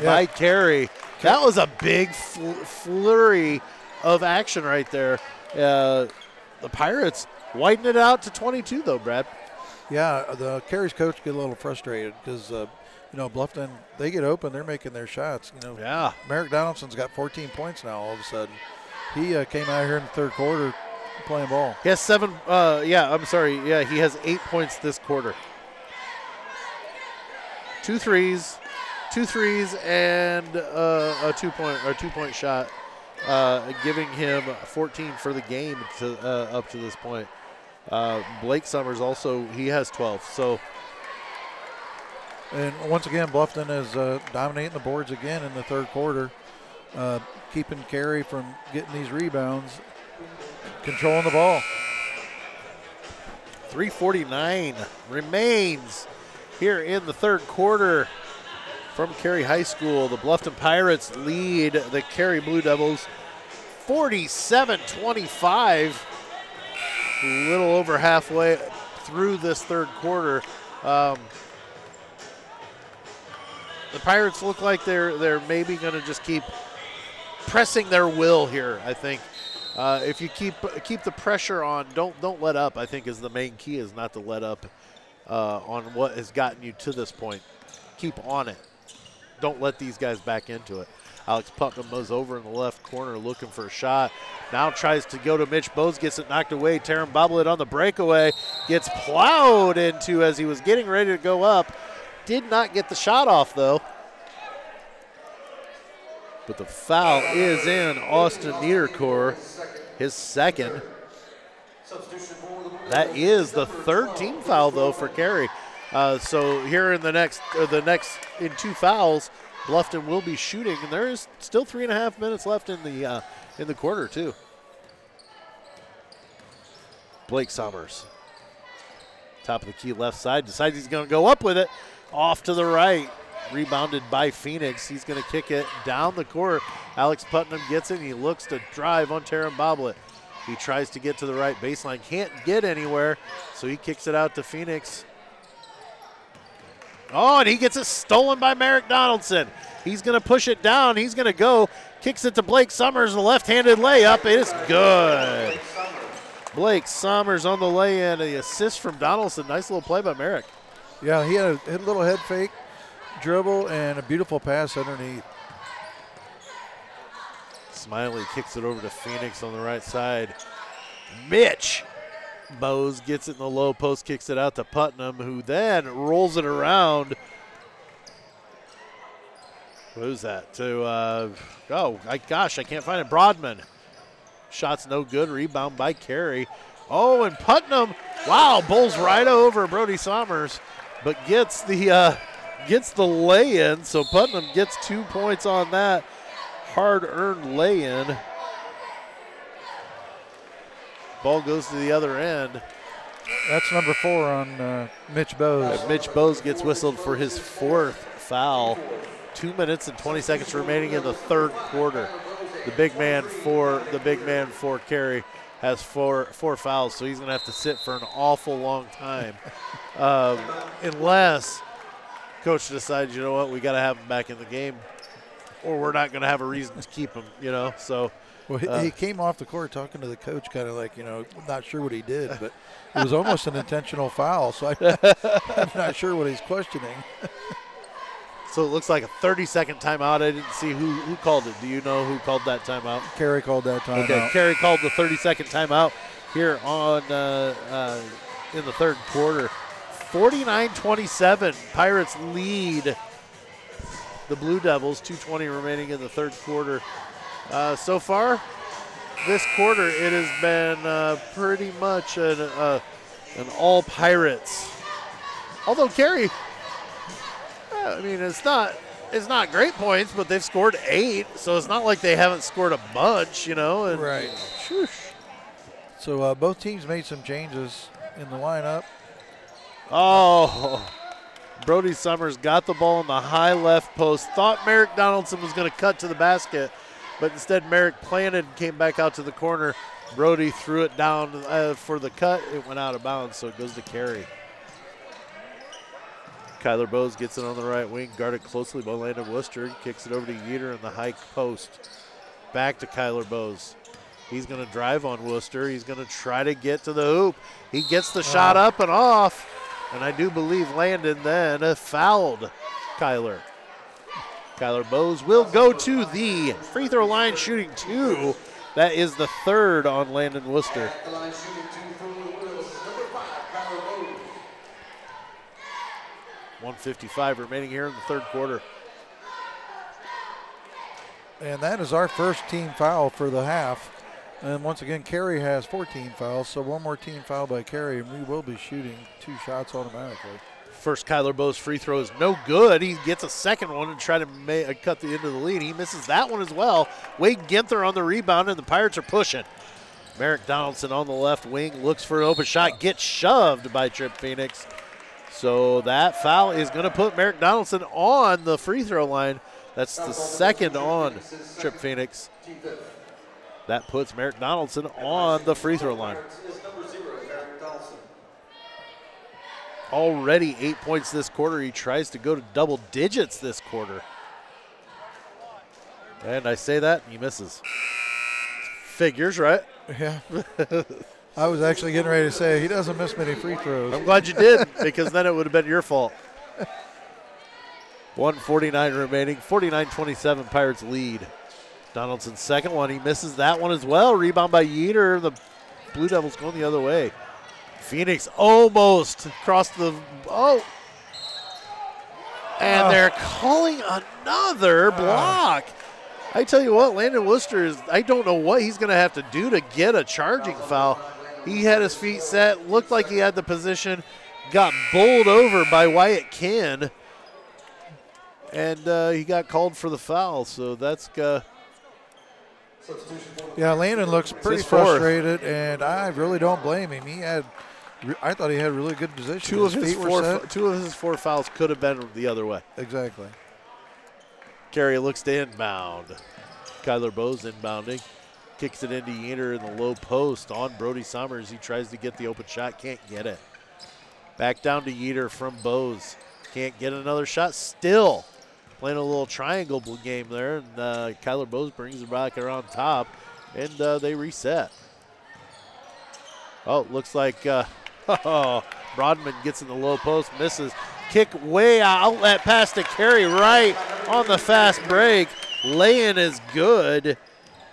by Carey. That was a big fl- flurry of action right there. Uh, the Pirates widen it out to 22, though, Brad. Yeah, the Carey's coach get a little frustrated because, uh, you know, Bluffton, they get open, they're making their shots. You know, Yeah. Merrick Donaldson's got 14 points now all of a sudden. He uh, came out here in the third quarter playing ball. He has seven. Uh, yeah, I'm sorry. Yeah, he has eight points this quarter. Two threes, two threes, and uh, a two point or two point shot, uh, giving him 14 for the game to uh, up to this point. Uh, Blake Summers also he has 12. So And once again, Bluffton is uh, dominating the boards again in the third quarter, uh, keeping Carey from getting these rebounds, controlling the ball. 349 remains here in the third quarter from Carey High School. The Bluffton Pirates lead the Carey Blue Devils 47 25. A little over halfway through this third quarter. Um, the Pirates look like they're they're maybe going to just keep pressing their will here. I think uh, if you keep keep the pressure on, don't don't let up. I think is the main key is not to let up uh, on what has gotten you to this point. Keep on it. Don't let these guys back into it. Alex Putnam moves over in the left corner looking for a shot. Now tries to go to Mitch Bose, gets it knocked away. Taron Boblet on the breakaway gets plowed into as he was getting ready to go up. Did not get the shot off though. But the foul is in Austin Niederkor, his second. That is the third team foul though for Carey. Uh, so here in the next, uh, the next in two fouls, Bluffton will be shooting, and there is still three and a half minutes left in the uh, in the quarter too. Blake Summers, top of the key left side, decides he's going to go up with it, off to the right, rebounded by Phoenix. He's going to kick it down the court. Alex Putnam gets it. And he looks to drive on Taron Boblet. He tries to get to the right baseline, can't get anywhere, so he kicks it out to Phoenix. Oh, and he gets it stolen by Merrick Donaldson. He's going to push it down. He's going to go, kicks it to Blake Summers, the left handed layup. It is good. Blake Summers on the lay in, the assist from Donaldson. Nice little play by Merrick. Yeah, he had a, had a little head fake, dribble, and a beautiful pass underneath. Smiley kicks it over to Phoenix on the right side. Mitch Bose gets it in the low post, kicks it out to Putnam, who then rolls it around. Who's that? To uh, oh, I, gosh, I can't find it. Broadman. Shot's no good. Rebound by Carey. Oh, and Putnam. Wow, bowls right over Brody Summers, but gets the uh, gets the lay-in. So Putnam gets two points on that hard-earned lay-in. Ball goes to the other end. That's number four on uh, Mitch Bose. And Mitch Bose gets whistled for his fourth foul. Two minutes and 20 seconds remaining in the third quarter. The big man for the big man for Carey has four four fouls, so he's going to have to sit for an awful long time, um, unless coach decides, you know what, we got to have him back in the game, or we're not going to have a reason to keep him. You know, so Well, he, Uh, he came off the court talking to the coach, kind of like, you know, not sure what he did, but it was almost an intentional foul. So I, I'm not sure what he's questioning. so it looks like a 30 second timeout. I didn't see who who called it. Do you know who called that timeout? Carey called that time Okay. Carey called the 30 second timeout here on uh, uh, in the third quarter. 49 27, Pirates lead the Blue Devils. 2:20 remaining in the third quarter. Uh, so far, this quarter it has been uh, pretty much an, uh, an all Pirates. Although Carey, I mean, it's not it's not great points, but they've scored eight, so it's not like they haven't scored a bunch, you know. And Right. So uh, both teams made some changes in the lineup. Oh, Brody Summers got the ball in the high left post. Thought Merrick Donaldson was going to cut to the basket, but instead Merrick planted and came back out to the corner. Brody threw it down uh, for the cut. It went out of bounds, so it goes to Carey. Kyler Bowes gets it on the right wing, guarded closely by Landon Worcester. Kicks it over to Yeater in the high post. Back to Kyler Bowes. He's going to drive on Worcester. He's going to try to get to the hoop. He gets the shot up and off. And I do believe Landon then fouled Kyler. Kyler Bowes will go to the free throw line shooting two. That is the third on Landon Worcester. The line shooting two for the Wheels is number five, Kyler Bowes. 155 remaining here in the third quarter. And that is our first team foul for the half. And once again, Carey has 14 fouls, so one more team foul by Carey, and we will be shooting two shots automatically. First Kyler Bowes free throw is no good. He gets a second one and try to ma- uh, cut the end of the lead. He misses that one as well. Wade Ginther on the rebound, and the Pirates are pushing. Merrick Donaldson on the left wing looks for an open shot, gets shoved by Trip Phoenix. So that foul is going to put Merrick Donaldson on the free throw line. That's the second on Trip Phoenix. That puts Merrick Donaldson on the free throw line. Is number zero, Merrick Donaldson. already eight points this quarter. He tries to go to double digits this quarter. And I say that, and he misses. Figures, right? Yeah. I was actually getting ready to say he doesn't miss many free throws. I'm glad you did, because then it would have been your fault. 149 remaining, 49 27 Pirates lead. Donaldson's second one, he misses that one as well. Rebound by Yeater. The Blue Devils going the other way. Phoenix almost crossed the. Oh. And Oh. they're calling another block. I tell you what, Landon Worcester is. I don't know what he's going to have to do to get a charging foul. He had his feet set, looked like he had the position, got bowled over by Wyatt Ken, and uh, he got called for the foul. So that's uh, Substitution for the Yeah, Landon looks pretty frustrated, and I really don't blame him. He had, I thought he had really good position. two of his four. Two of his four fouls could have been the other way. Exactly. Carey looks to inbound. Kyler Bowes inbounding. Kicks it into Yeater in the low post on Brody Summers. He tries to get the open shot, can't get it. Back down to Yeater from Bowes. Can't get another shot. Still playing a little triangle game there. And uh, Kyler Bowes brings it back around top. And uh, they reset. Oh, looks like uh, Broadman gets in the low post, misses. Kick way out, outlet pass to Carey Wright on the fast break. Lay-in is good.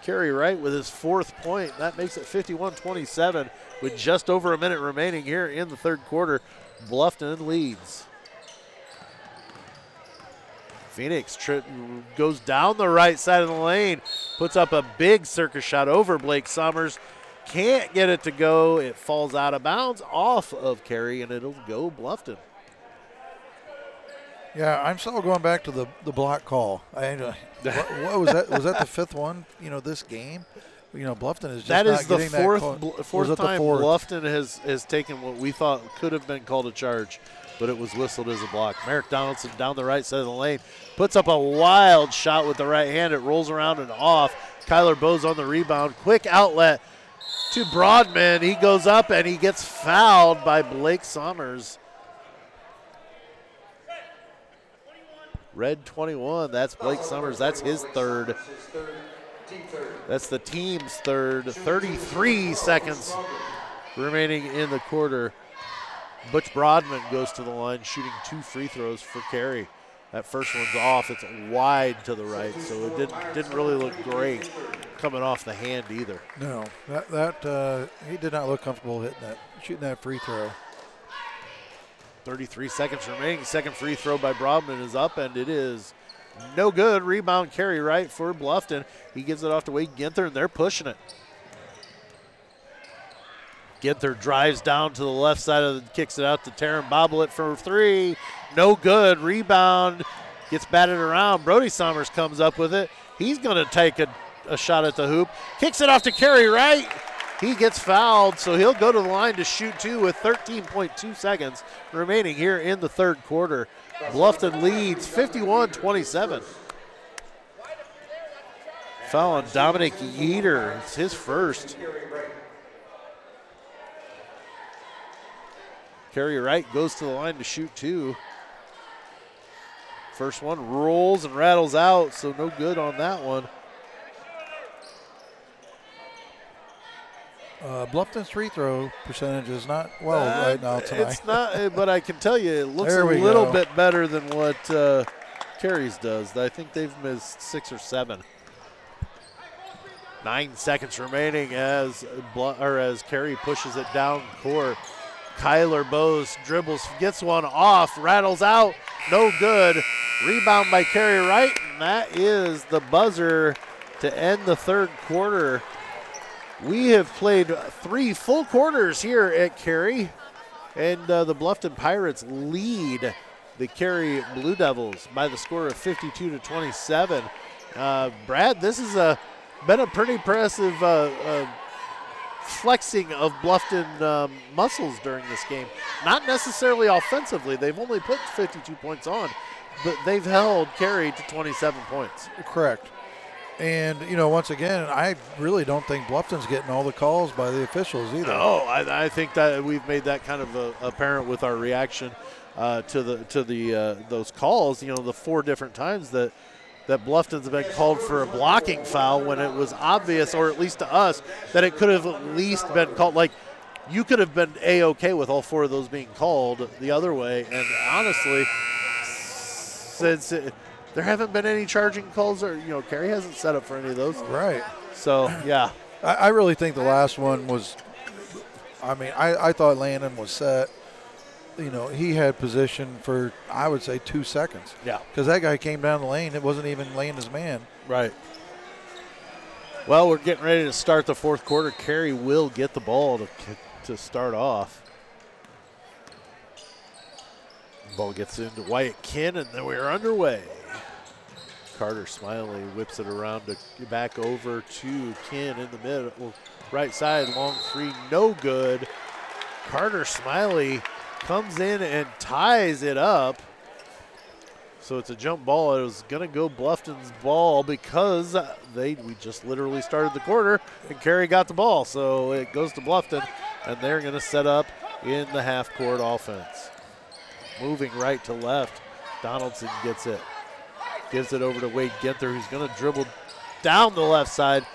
Carey Wright with his fourth point. That makes it 51-27 with just over a minute remaining here in the third quarter. Bluffton leads. Phoenix goes down the right side of the lane, puts up a big circus shot over Blake Summers. Can't get it to go. It falls out of bounds off of Carey, and it'll go Bluffton. Yeah, I'm still going back to the, the block call. I, uh, what, what was that? Was that the fifth one? You know, this game. You know, Bluffton is just That is the fourth bl- fourth it the time fourth? Bluffton has has taken what we thought could have been called a charge, but it was whistled as a block. Merrick Donaldson down the right side of the lane puts up a wild shot with the right hand. It rolls around and off. Kyler Bowes on the rebound. Quick outlet to Broadman. He goes up and he gets fouled by Blake Summers. Red 21. That's Blake Summers. That's his third. That's the team's third. 33 seconds remaining in the quarter. Butch Broadman goes to the line, shooting two free throws for Carey. That first one's off. It's wide to the right, so it didn't didn't really look great coming off the hand either. No, that that uh, he did not look comfortable hitting that, shooting that free throw. 33 seconds remaining. Second free throw by Broadman is up, and it is No good. Rebound Carey Wright for Bluffton. He gives it off to Wade Ginther, and they're pushing it. Ginther drives down to the left side of the, kicks it out to Taryn Boblet for three. No good. Rebound gets batted around. Brody Summers comes up with it. He's going to take a, a shot at the hoop. Kicks it off to Carey Wright. He gets fouled, so he'll go to the line to shoot two with 13.2 seconds remaining here in the third quarter. Bluffton leads 51 27. Foul on Dominic Yeater. It's his first. Carey Wright goes to the line to shoot two. First one rolls and rattles out, so no good on that one. Uh, Bluffton's free throw percentage is not well Uh, right now tonight. It's not, uh, but I can tell you, it looks a little go. bit better than what uh, Carey's does. I think they've missed six or seven. Nine seconds remaining as Blu- or as Carey pushes it down court. Kyler Bose dribbles, gets one off, rattles out, no good. Rebound by Carey Wright, and that is the buzzer to end the third quarter. We have played three full quarters here at Carey, and uh, the Bluffton Pirates lead the Carey Blue Devils by the score of 52 to 27. Uh, Brad, this has been a pretty impressive uh, uh, flexing of Bluffton um, muscles during this game. Not necessarily offensively; they've only put 52 points on, but they've held Carey to 27 points. Correct. And you know, once again, I really don't think Bluffton's getting all the calls by the officials either. Oh, I, I think that we've made that kind of uh apparent with our reaction uh, to the to the uh, those calls. You know, the four different times that that Bluffton's been called for a blocking foul when it was obvious, or at least to us, that it could have at least been called. Like you could have been a okay with all four of those being called the other way. And honestly, since it, there haven't been any charging calls, or you know, Carey hasn't set up for any of those. Right. So yeah, I, I really think the last one was. I mean, I, I thought Landon was set. You know, he had position for I would say two seconds yeah. because that guy came down the lane. It wasn't even Landon's man. Right. Well, we're getting ready to start the fourth quarter. Carey will get the ball to, to start off. Ball gets into Wyatt Kin, and then we're underway. Carter Smiley whips it around to back over to Kin in the middle, right side, long three, no good. Carter Smiley comes in and ties it up. So it's a jump ball. It was going to go Bluffton's ball because they we just literally started the quarter and Carey got the ball. So it goes to Bluffton, and they're going to set up in the half court offense. Moving right to left, Donaldson gets it, gives it over to Wade Ginther, who's going to dribble down the left side,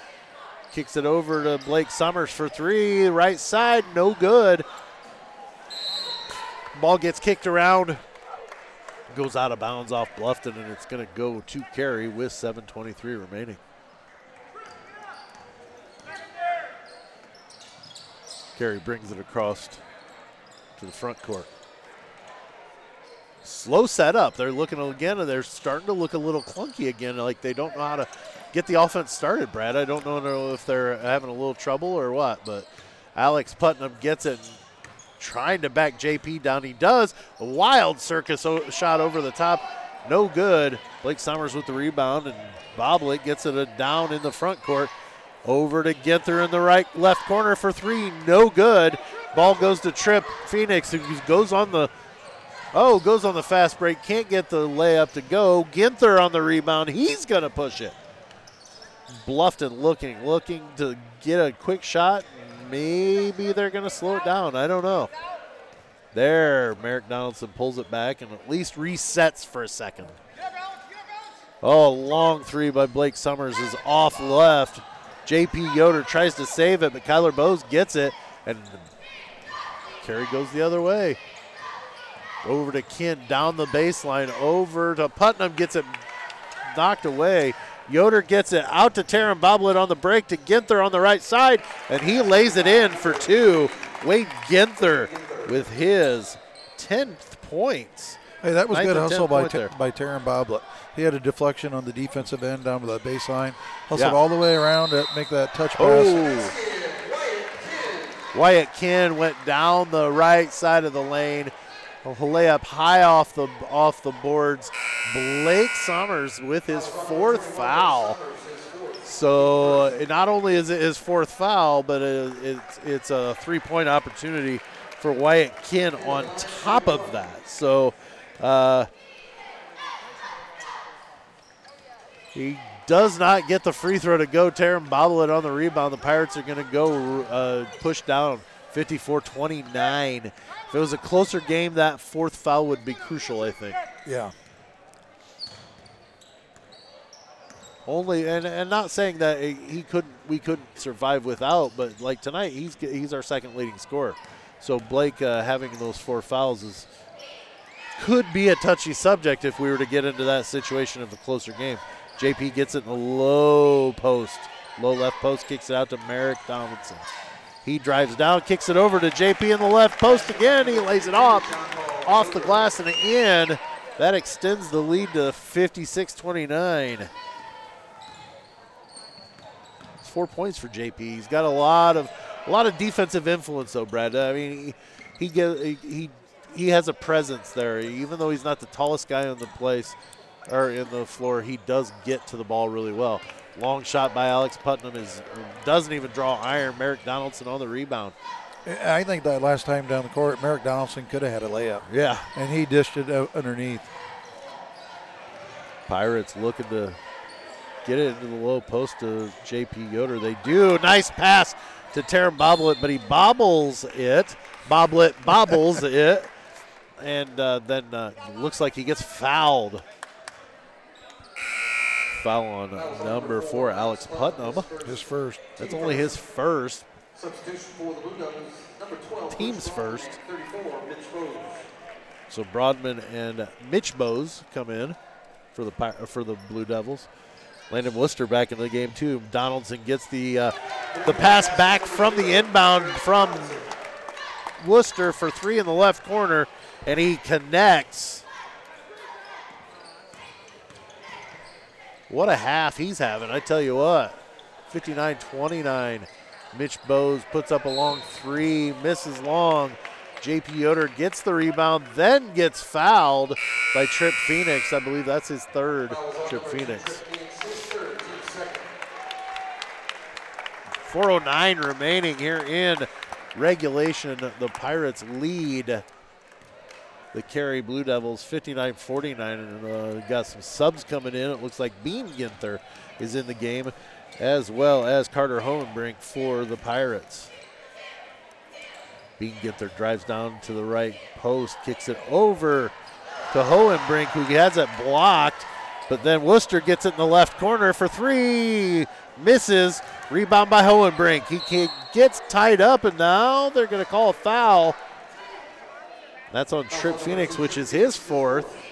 kicks it over to Blake Summers for three, right side, no good. Ball gets kicked around, goes out of bounds off Bluffton, and it's going to go to Carey with 7:23 remaining. Carey brings it across to the front court. Slow setup. They're looking again, and they're starting to look a little clunky again. Like they don't know how to get the offense started. Brad, I don't know if they're having a little trouble or what, but Alex Putnam gets it. Trying to back JP down. He does. A wild circus o- shot over the top. No good. Blake Summers with the rebound, and Boblet gets it down in the front court. Over to Ginther in the right left corner for three. No good. Ball goes to Trip Phoenix, who goes on the oh goes on the fast break. Can't get the layup to go. Ginther on the rebound. He's gonna push it. Bluffton looking, looking to get a quick shot. Maybe they're going to slow it down. I don't know. There, Merrick Donaldson pulls it back and at least resets for a second. Oh, long three by Blake Summers is off left. JP Yoder tries to save it, but Kyler Bose gets it, and Carey goes the other way. Over to Kin, down the baseline, over to Putnam, gets it knocked away. Yoder gets it out to Taryn Boblet on the break to Ginther on the right side, and he lays it in for two. Wade Ginther with his 10th points. Hey, that was Ninth good hustle by T- by Taryn Boblet. He had a deflection on the defensive end down to the baseline, hustled Yeah. all the way around to make that touch pass. Oh. Wyatt Ken went down the right side of the lane. A layup high off the off the boards. Blake Summers with his fourth foul. So it not only is it his fourth foul, but it, it's a three-point opportunity for Wyatt Ken on top of that. So uh, he does not get the free throw to go. Taryn Boblet on the rebound. The Pirates are going to go uh, push down 54-29. If it was a closer game, that fourth foul would be crucial, I think. Yeah. Only and, and not saying that he couldn't we couldn't survive without, but like tonight he's he's our second leading scorer. So Blake uh, having those four fouls is could be a touchy subject if we were to get into that situation of a closer game. JP gets it in the low post, low left post, kicks it out to Merrick Donaldson. He drives down, kicks it over to JP in the left post again. He lays it off, off the glass and in. That extends the lead to 56 29. It's four points for JP. He's got a lot of a lot of defensive influence, though, Brad. I mean, he he get, he he has a presence there. Even though he's not the tallest guy on the place or in the floor, he does get to the ball really well. Long shot by Alex Putnam is doesn't even draw iron. Merrick Donaldson on the rebound. I think that last time down the court, Merrick Donaldson could have had a layup, Yeah, and he dished it underneath. Pirates looking to get it into the low post to JP Yoder. They do. Nice pass to Taryn Boblet, but he bobbles it. Boblet bobbles it. And uh, then uh, looks like he gets fouled. Foul on uh, number four, Alex Putnam. His first. That's only his first, Substitution for the Blue Devils, number 12. team's first. 34, So Broadman and Mitch Bose come in for the for the Blue Devils. Landon Worcester back in the game too. Donaldson gets the uh, the pass back from the inbound from Worcester for three in the left corner, and he connects. What a half he's having! I tell you what, 59-29. Mitch Bose puts up a long three, misses long. JP Yoder gets the rebound, then gets fouled by Trip Phoenix. I believe that's his third. Trip Phoenix. 409 remaining here in regulation. The Pirates lead the Carey Blue Devils 59-49 and uh, got some subs coming in. It looks like Bean Ginther is in the game as well as Carter Hohenbrink for the Pirates. Bean Ginther drives down to the right post, kicks it over to Hohenbrink, who has it blocked. But then Worcester gets it in the left corner for three. Misses. Rebound by Hohenbrink. He gets tied up, and now they're going to call a foul. That's on Trip Phoenix, which is his fourth.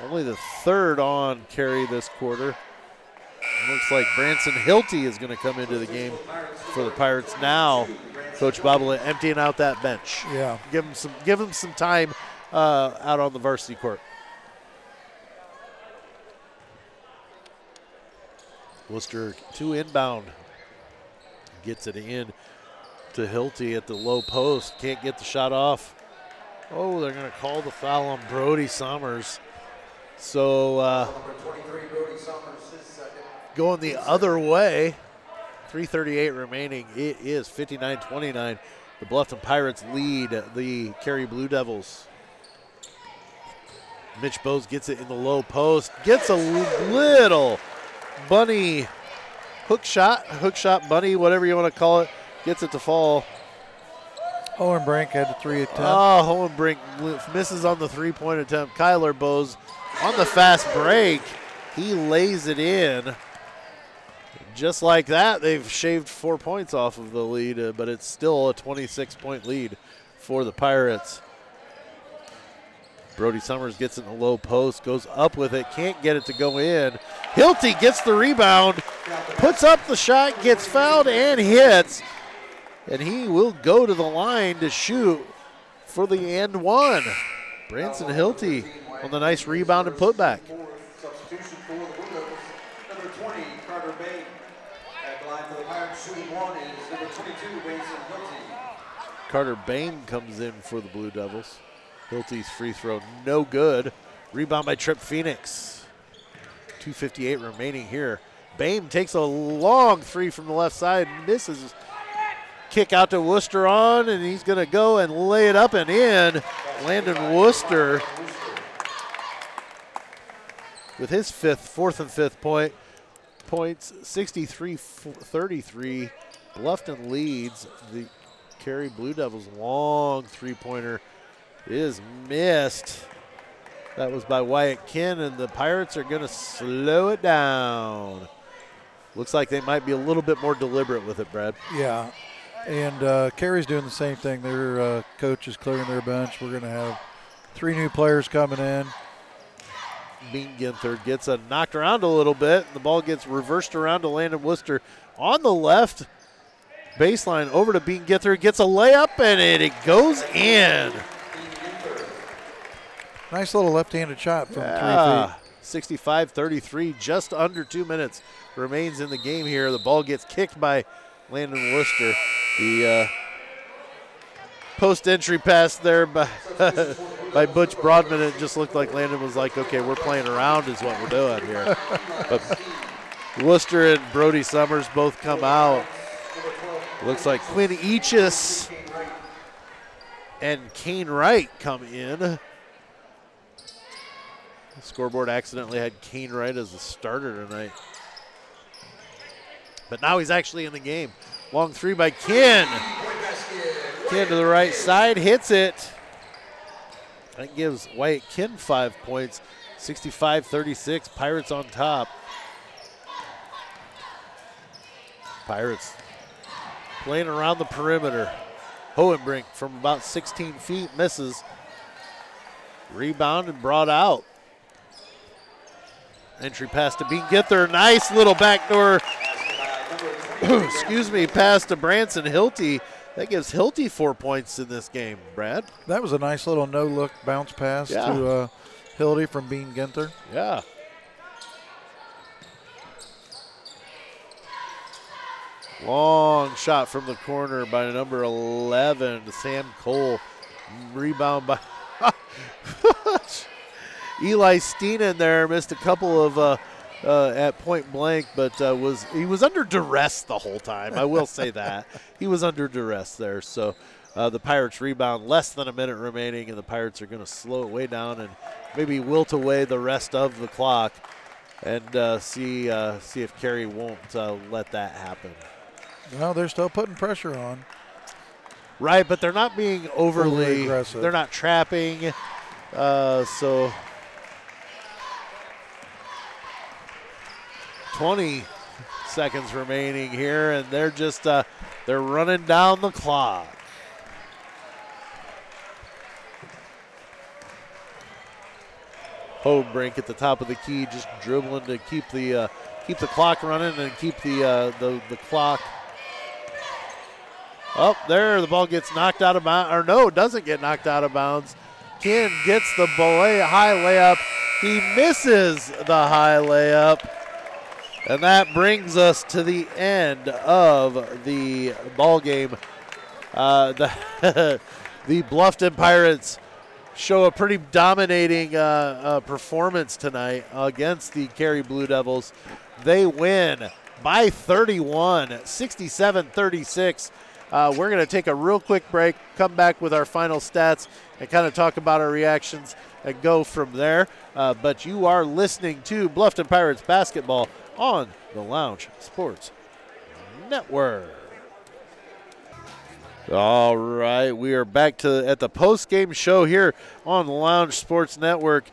Only the third on Carey this quarter. Looks like Branson Hilty is going to come into the game for the Pirates now. Coach Bobble emptying out that bench. Yeah. Give him some. Give him some time uh, out on the varsity court. Worcester two inbound. Gets it in to Hilty at the low post. Can't get the shot off. Oh, they're going to call the foul on Brody Summers. So uh, Number 23, Brody Summers, his second. going the other way. 338 remaining. It is 59-29. The Bluffton Pirates lead the Carey Blue Devils. Mitch Bose gets it in the low post. Gets a little bunny hook shot, hook shot bunny, whatever you want to call it. Gets it to fall. Hohenbrink had a three attempt. Oh, Hohenbrink misses on the three-point attempt. Kyler Bose on the fast break. He lays it in. Just like that, they've shaved four points off of the lead, uh, but it's still a 26-point lead for the Pirates. Brody Summers gets in the low post, goes up with it, can't get it to go in. Hilty gets the rebound, puts up the shot, gets fouled, and hits. And he will go to the line to shoot for the end one. Branson Hilty on the nice rebound and putback. Substitution for the Blue Devils, number 20, Carter Bain. At the line for the Pirates, shooting one is number 22, Branson Hilty. Carter Bain comes in for the Blue Devils. Hilty's free throw, no good. Rebound by Trip Phoenix. 2.58 remaining here. Bain takes a long three from the left side, misses. Kick out to Worcester on, and he's going to go and lay it up and in. Landon Worcester with his fifth, fourth and fifth point. Points 63 33. Bluffton leads the Carey Blue Devils. Long three pointer is missed. That was by Wyatt Ken, and the Pirates are going to slow it down. Looks like they might be a little bit more deliberate with it, Brad. Yeah, and uh, doing the same thing. Their uh, coach is clearing their bench. We're going to have three new players coming in. Bean Ginther gets a knocked around a little bit. and The ball gets reversed around to Landon Worcester on the left baseline over to Bean Ginther. Gets a layup and it, it goes in. Nice little left-handed shot from Yeah. three feet. 65 33, just under two minutes remains in the game here. The ball gets kicked by Landon Worcester. The uh, post entry pass there by, by Butch Broadman, it just looked like Landon was like, okay, we're playing around, is what we're doing here. but Worcester and Brody Summers both come out. Looks like Quinn Eachus and Kane Wright come in. The scoreboard accidentally had Kane Wright as the starter tonight. But now he's actually in the game. Long three by Ken. Ken to the right side, hits it. That gives Wyatt Ken five points. 65 36. Pirates on top. Pirates playing around the perimeter. Hohenbrink from about 16 feet misses. Rebound and brought out. Entry pass to Bean Ginther. Nice little backdoor, excuse me, pass to Branson Hilty. That gives Hilty four points in this game, Brad. That was a nice little no-look bounce pass Yeah. to uh, Hilty from Bean Ginther. Yeah. Long shot from the corner by number 11, Sam Cole. Rebound by Eli Steenan there missed a couple of uh, uh, at point blank, but uh, was he was under duress the whole time. I will say that he was under duress there. So uh, the Pirates rebound, less than a minute remaining, and the Pirates are going to slow it way down and maybe wilt away the rest of the clock, and uh, see uh, see if Carey won't uh, let that happen. Well, they're still putting pressure on. Right, but they're not being overly, Overly aggressive. They're not trapping. Uh, so 20 seconds remaining here, and they're just uh, they're running down the clock. Hohenbrink at the top of the key, just dribbling to keep the uh, keep the clock running and keep the uh, the the clock up there. The ball gets knocked out of bounds, or no, doesn't get knocked out of bounds. Ken gets the high layup. He misses the high layup. And that brings us to the end of the ball game. Uh, the, the Bluffton Pirates show a pretty dominating uh, uh, performance tonight against the Carey Blue Devils. They win by 31, 67 36. Uh, we're going to take a real quick break, come back with our final stats, and kind of talk about our reactions and go from there. Uh, but you are listening to Bluffton Pirates basketball on the Lounge Sports Network. All right, we are back to at the post game show here on the Lounge Sports Network.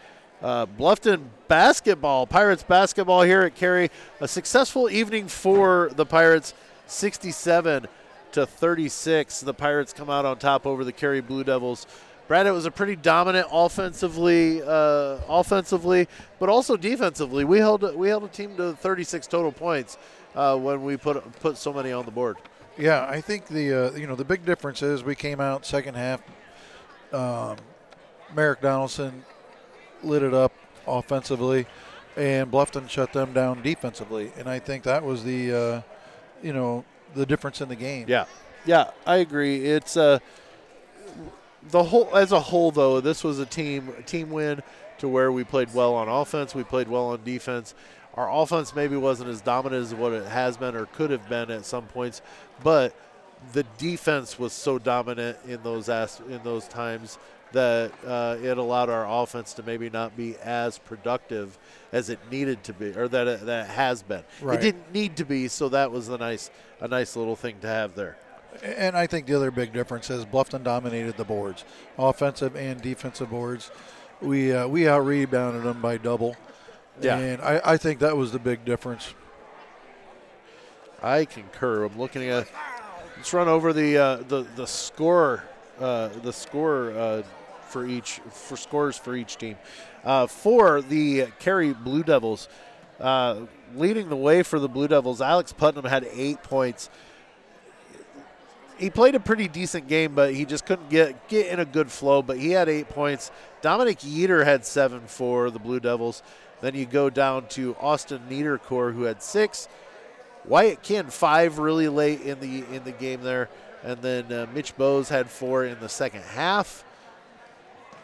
Uh, Bluffton basketball, Pirates basketball here at Carey. A successful evening for the Pirates, 67 to 36. The Pirates come out on top over the Carey Blue Devils. Brad, it was a pretty dominant offensively, uh, offensively, but also defensively. We held we held a team to 36 total points uh, when we put put so many on the board. Yeah, I think the uh, you know the big difference is we came out second half, um, Merrick Donaldson lit it up offensively, and Bluffton shut them down defensively. And I think that was the, uh, you know, the difference in the game. Yeah, yeah, I agree. It's uh, the whole as a whole though. This was a team a team win to where we played well on offense, we played well on defense. Our offense maybe wasn't as dominant as what it has been or could have been at some points, but the defense was so dominant in those as- in those times that uh, it allowed our offense to maybe not be as productive as it needed to be, or that it, that it has been. Right. It didn't need to be, so that was a nice a nice little thing to have there. And I think the other big difference is Bluffton dominated the boards, offensive and defensive boards. We uh, we out rebounded them by double. Yeah. And I, I think that was the big difference. I concur. I'm looking at. Let's run over the uh, the the score uh, the score uh, for each for scores for each team. Uh, for the Carey Blue Devils, uh, leading the way for the Blue Devils, Alex Putnam had eight points. He played a pretty decent game, but he just couldn't get get in a good flow. But he had eight points. Dominic Yeater had seven for the Blue Devils. Then you go down to Austin Niederkor, who had six. Wyatt Ken five really late in the in the game there, and then uh, Mitch Bowes had four in the second half,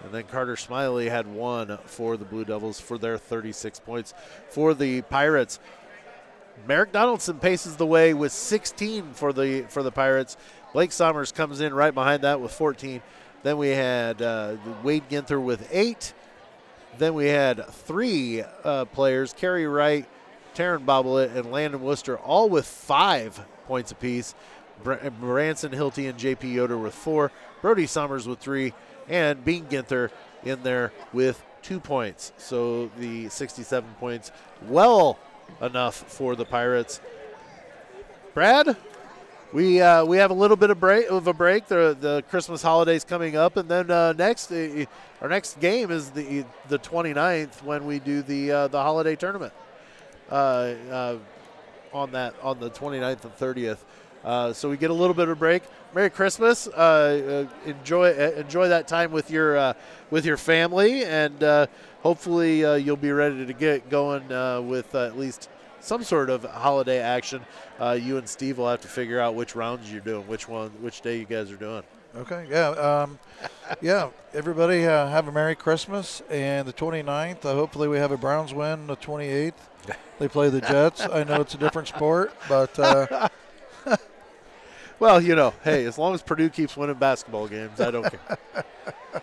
and then Carter Smiley had one for the Blue Devils for their 36 points. For the Pirates, Merrick Donaldson paces the way with 16 for the for the Pirates. Blake Summers comes in right behind that with 14. Then we had uh, Wade Ginther with eight. Then we had three uh, players: Carey Wright, Taryn Boblet, and Landon Worcester, all with five points apiece. Br- Branson Hilty and JP Yoder with four. Brody Summers with three, and Bean Ginther in there with two points. So the 67 points, well enough for the Pirates. Brad, we uh, we have a little bit of break of a break. The the Christmas holidays coming up, and then uh, next uh, our next game is the the 29th when we do the uh, the holiday tournament. Uh, uh, on that on the 29th and 30th. Uh, so we get a little bit of a break. Merry Christmas! Enjoy enjoy that time with your with your family, and hopefully uh, you'll be ready to get going uh, with uh, at least some sort of holiday action. Uh, you and Steve will have to figure out which rounds you're doing, which one, which day you guys are doing. Okay, yeah, um, yeah. Everybody uh, have a Merry Christmas and the 29th. Uh, hopefully, we have a Browns win the 28th. They play the Jets. I know it's a different sport, but uh, Well, you know, hey, as long as Purdue keeps winning basketball games, I don't care.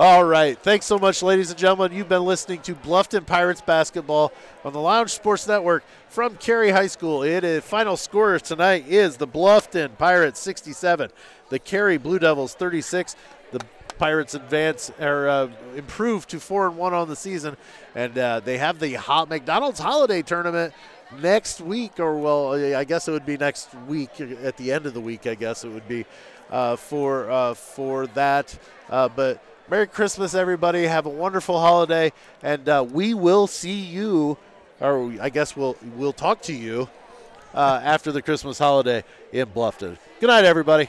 All right. Thanks so much, ladies and gentlemen. You've been listening to Bluffton Pirates basketball on the Lounge Sports Network from Carey High School. It is final score tonight is the Bluffton Pirates 67, the Carey Blue Devils 36. The Pirates advance or uh, improve to four and one on the season, and uh, they have the hot McDonald's Holiday Tournament next week, or well, I guess it would be next week at the end of the week. I guess it would be uh, for uh, for that. Uh, but Merry Christmas, everybody! Have a wonderful holiday, and uh, we will see you, or I guess we'll we'll talk to you uh, after the Christmas holiday in Bluffton. Good night, everybody.